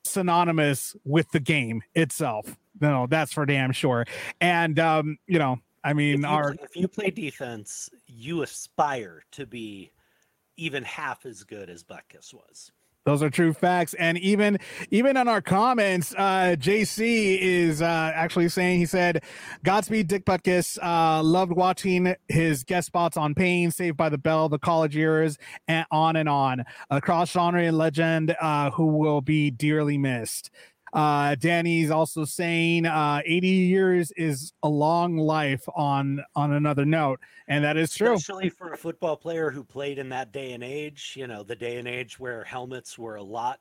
synonymous with the game itself. No, that's for damn sure. And um, you know, I mean, if you, our if you play defense, you aspire to be even half as good as Butkus was. Those are true facts. And even even on our comments, uh, JC is uh, actually saying he said, "Godspeed, Dick Butkus. Uh, loved watching his guest spots on Pain, Saved by the Bell, The College Years, and on and on. A cross genre and legend uh, who will be dearly missed." Uh, Danny's also saying uh, 80 years is a long life on on another note, and that is true. Especially for a football player who played in that day and age, you know, the day and age where helmets were a lot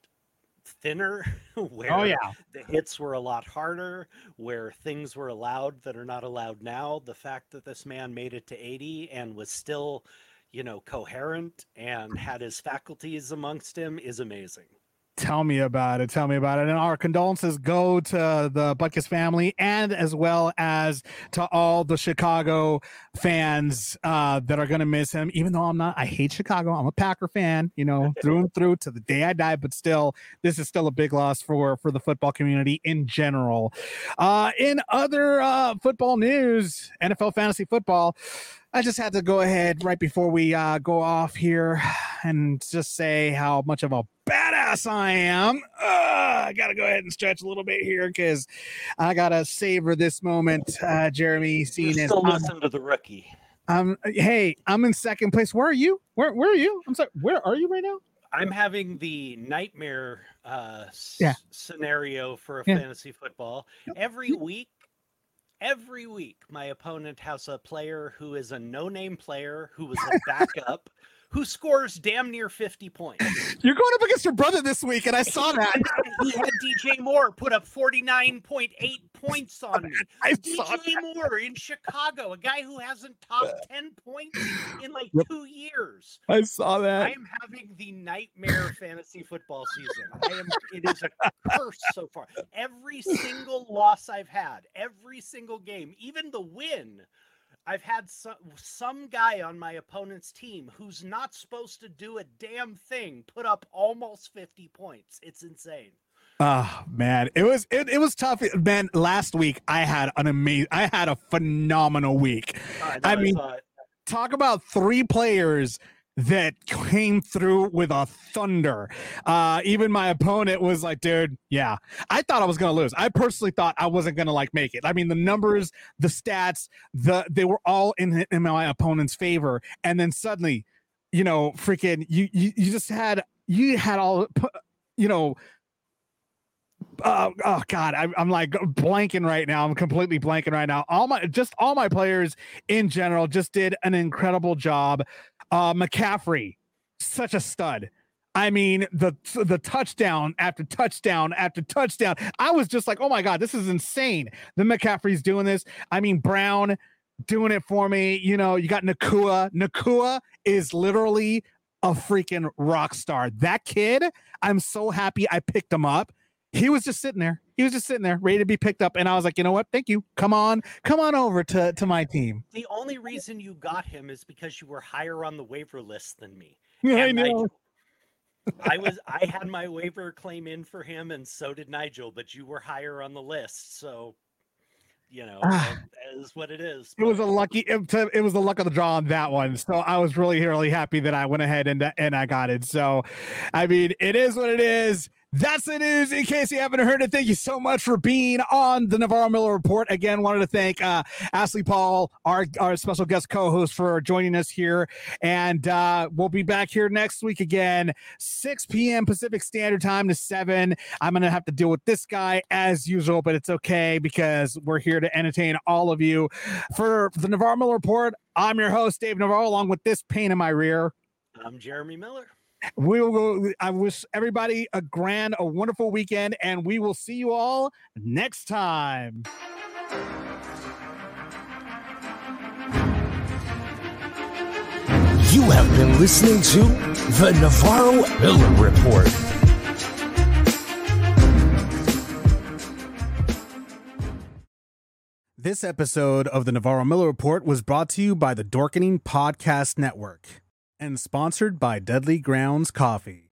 thinner, where Oh, yeah. the hits were a lot harder, where things were allowed that are not allowed now. The fact that this man made it to 80 and was still, you know, coherent and had his faculties amongst him is amazing. Tell me about it. Tell me about it. And our condolences go to the Butkus family and as well as to all the Chicago fans uh, that are going to miss him. Even though I'm not, I hate Chicago. I'm a Packer fan, you know, through and through to the day I die. But still, this is still a big loss for for the football community in general. Uh, in other uh, football news, NFL fantasy football. I just had to go ahead right before we uh, go off here and just say how much of a badass I am. Uh, I got to go ahead and stretch a little bit here because I got to savor this moment, uh, Jeremy. Seeing as still listen to the rookie. I'm, hey, I'm in second place. Where are you? Where, where are you? I'm sorry. Where are you right now? I'm having the nightmare uh, s- scenario for a Yeah. fantasy football. Every week, every week, my opponent has a player who is a no-name player who was a backup who scores damn near 50 points. You're going up against your brother this week, and I saw that. he had DJ Moore put up 49.8 points on me. I saw DJ Moore in Chicago, a guy who hasn't topped uh, 10 points in like two years. I saw that. I am having the nightmare fantasy football season. I am it is a curse so far. Every single loss I've had, every single game, even the win, I've had some some guy on my opponent's team who's not supposed to do a damn thing put up almost 50 points. It's insane. Oh man, it was it, it was tough. Man, last week I had an amazing I had a phenomenal week. I, I mean, it. talk about three players that came through with a thunder. Uh, even my opponent was like, dude, yeah, I thought I was gonna lose. I personally thought I wasn't gonna like make it. I mean, the numbers, the stats, the they were all in in my opponent's favor, and then suddenly, you know, freaking, you you, you just had you had all, you know. Oh, oh God, I, I'm like blanking right now. I'm completely blanking right now. All my just all my players in general just did an incredible job. Uh, McCaffrey, such a stud. I mean, the the touchdown after touchdown after touchdown. I was just like, oh my God, this is insane. The McCaffrey's doing this. I mean, Brown doing it for me. You know, you got Nacua. Nacua is literally a freaking rock star. That kid, I'm so happy I picked him up. He was just sitting there. He was just sitting there, ready to be picked up. And I was like, you know what? Thank you. Come on, come on over to, to my team. The only reason you got him is because you were higher on the waiver list than me. Yeah, I know. I was I had my waiver claim in for him, and so did Nigel, but you were higher on the list. So you know, Ah. it is what it is. It was a lucky. It, it was the luck of the draw on that one. So I was really, really happy that I went ahead and and I got it. So, I mean, it is what it is. That's the news. In case you haven't heard it, thank you so much for being on the Navarro Miller Report. Again, wanted to thank uh, Ashley Paul, our our special guest co-host, for joining us here. And uh, we'll be back here next week again, 6 p.m. Pacific Standard Time to 7. I'm gonna have to deal with this guy as usual, but it's okay because we're here to entertain all of you. For the Navarro Miller Report, I'm your host, Dave Navarro, along with this pain in my rear. I'm Jeremy Miller. We will go. I wish everybody a grand, a wonderful weekend, and we will see you all next time. You have been listening to the Navarro Miller Report. This episode of the Navarro Miller Report was brought to you by the Dorkening Podcast Network and sponsored by Deadly Grounds Coffee.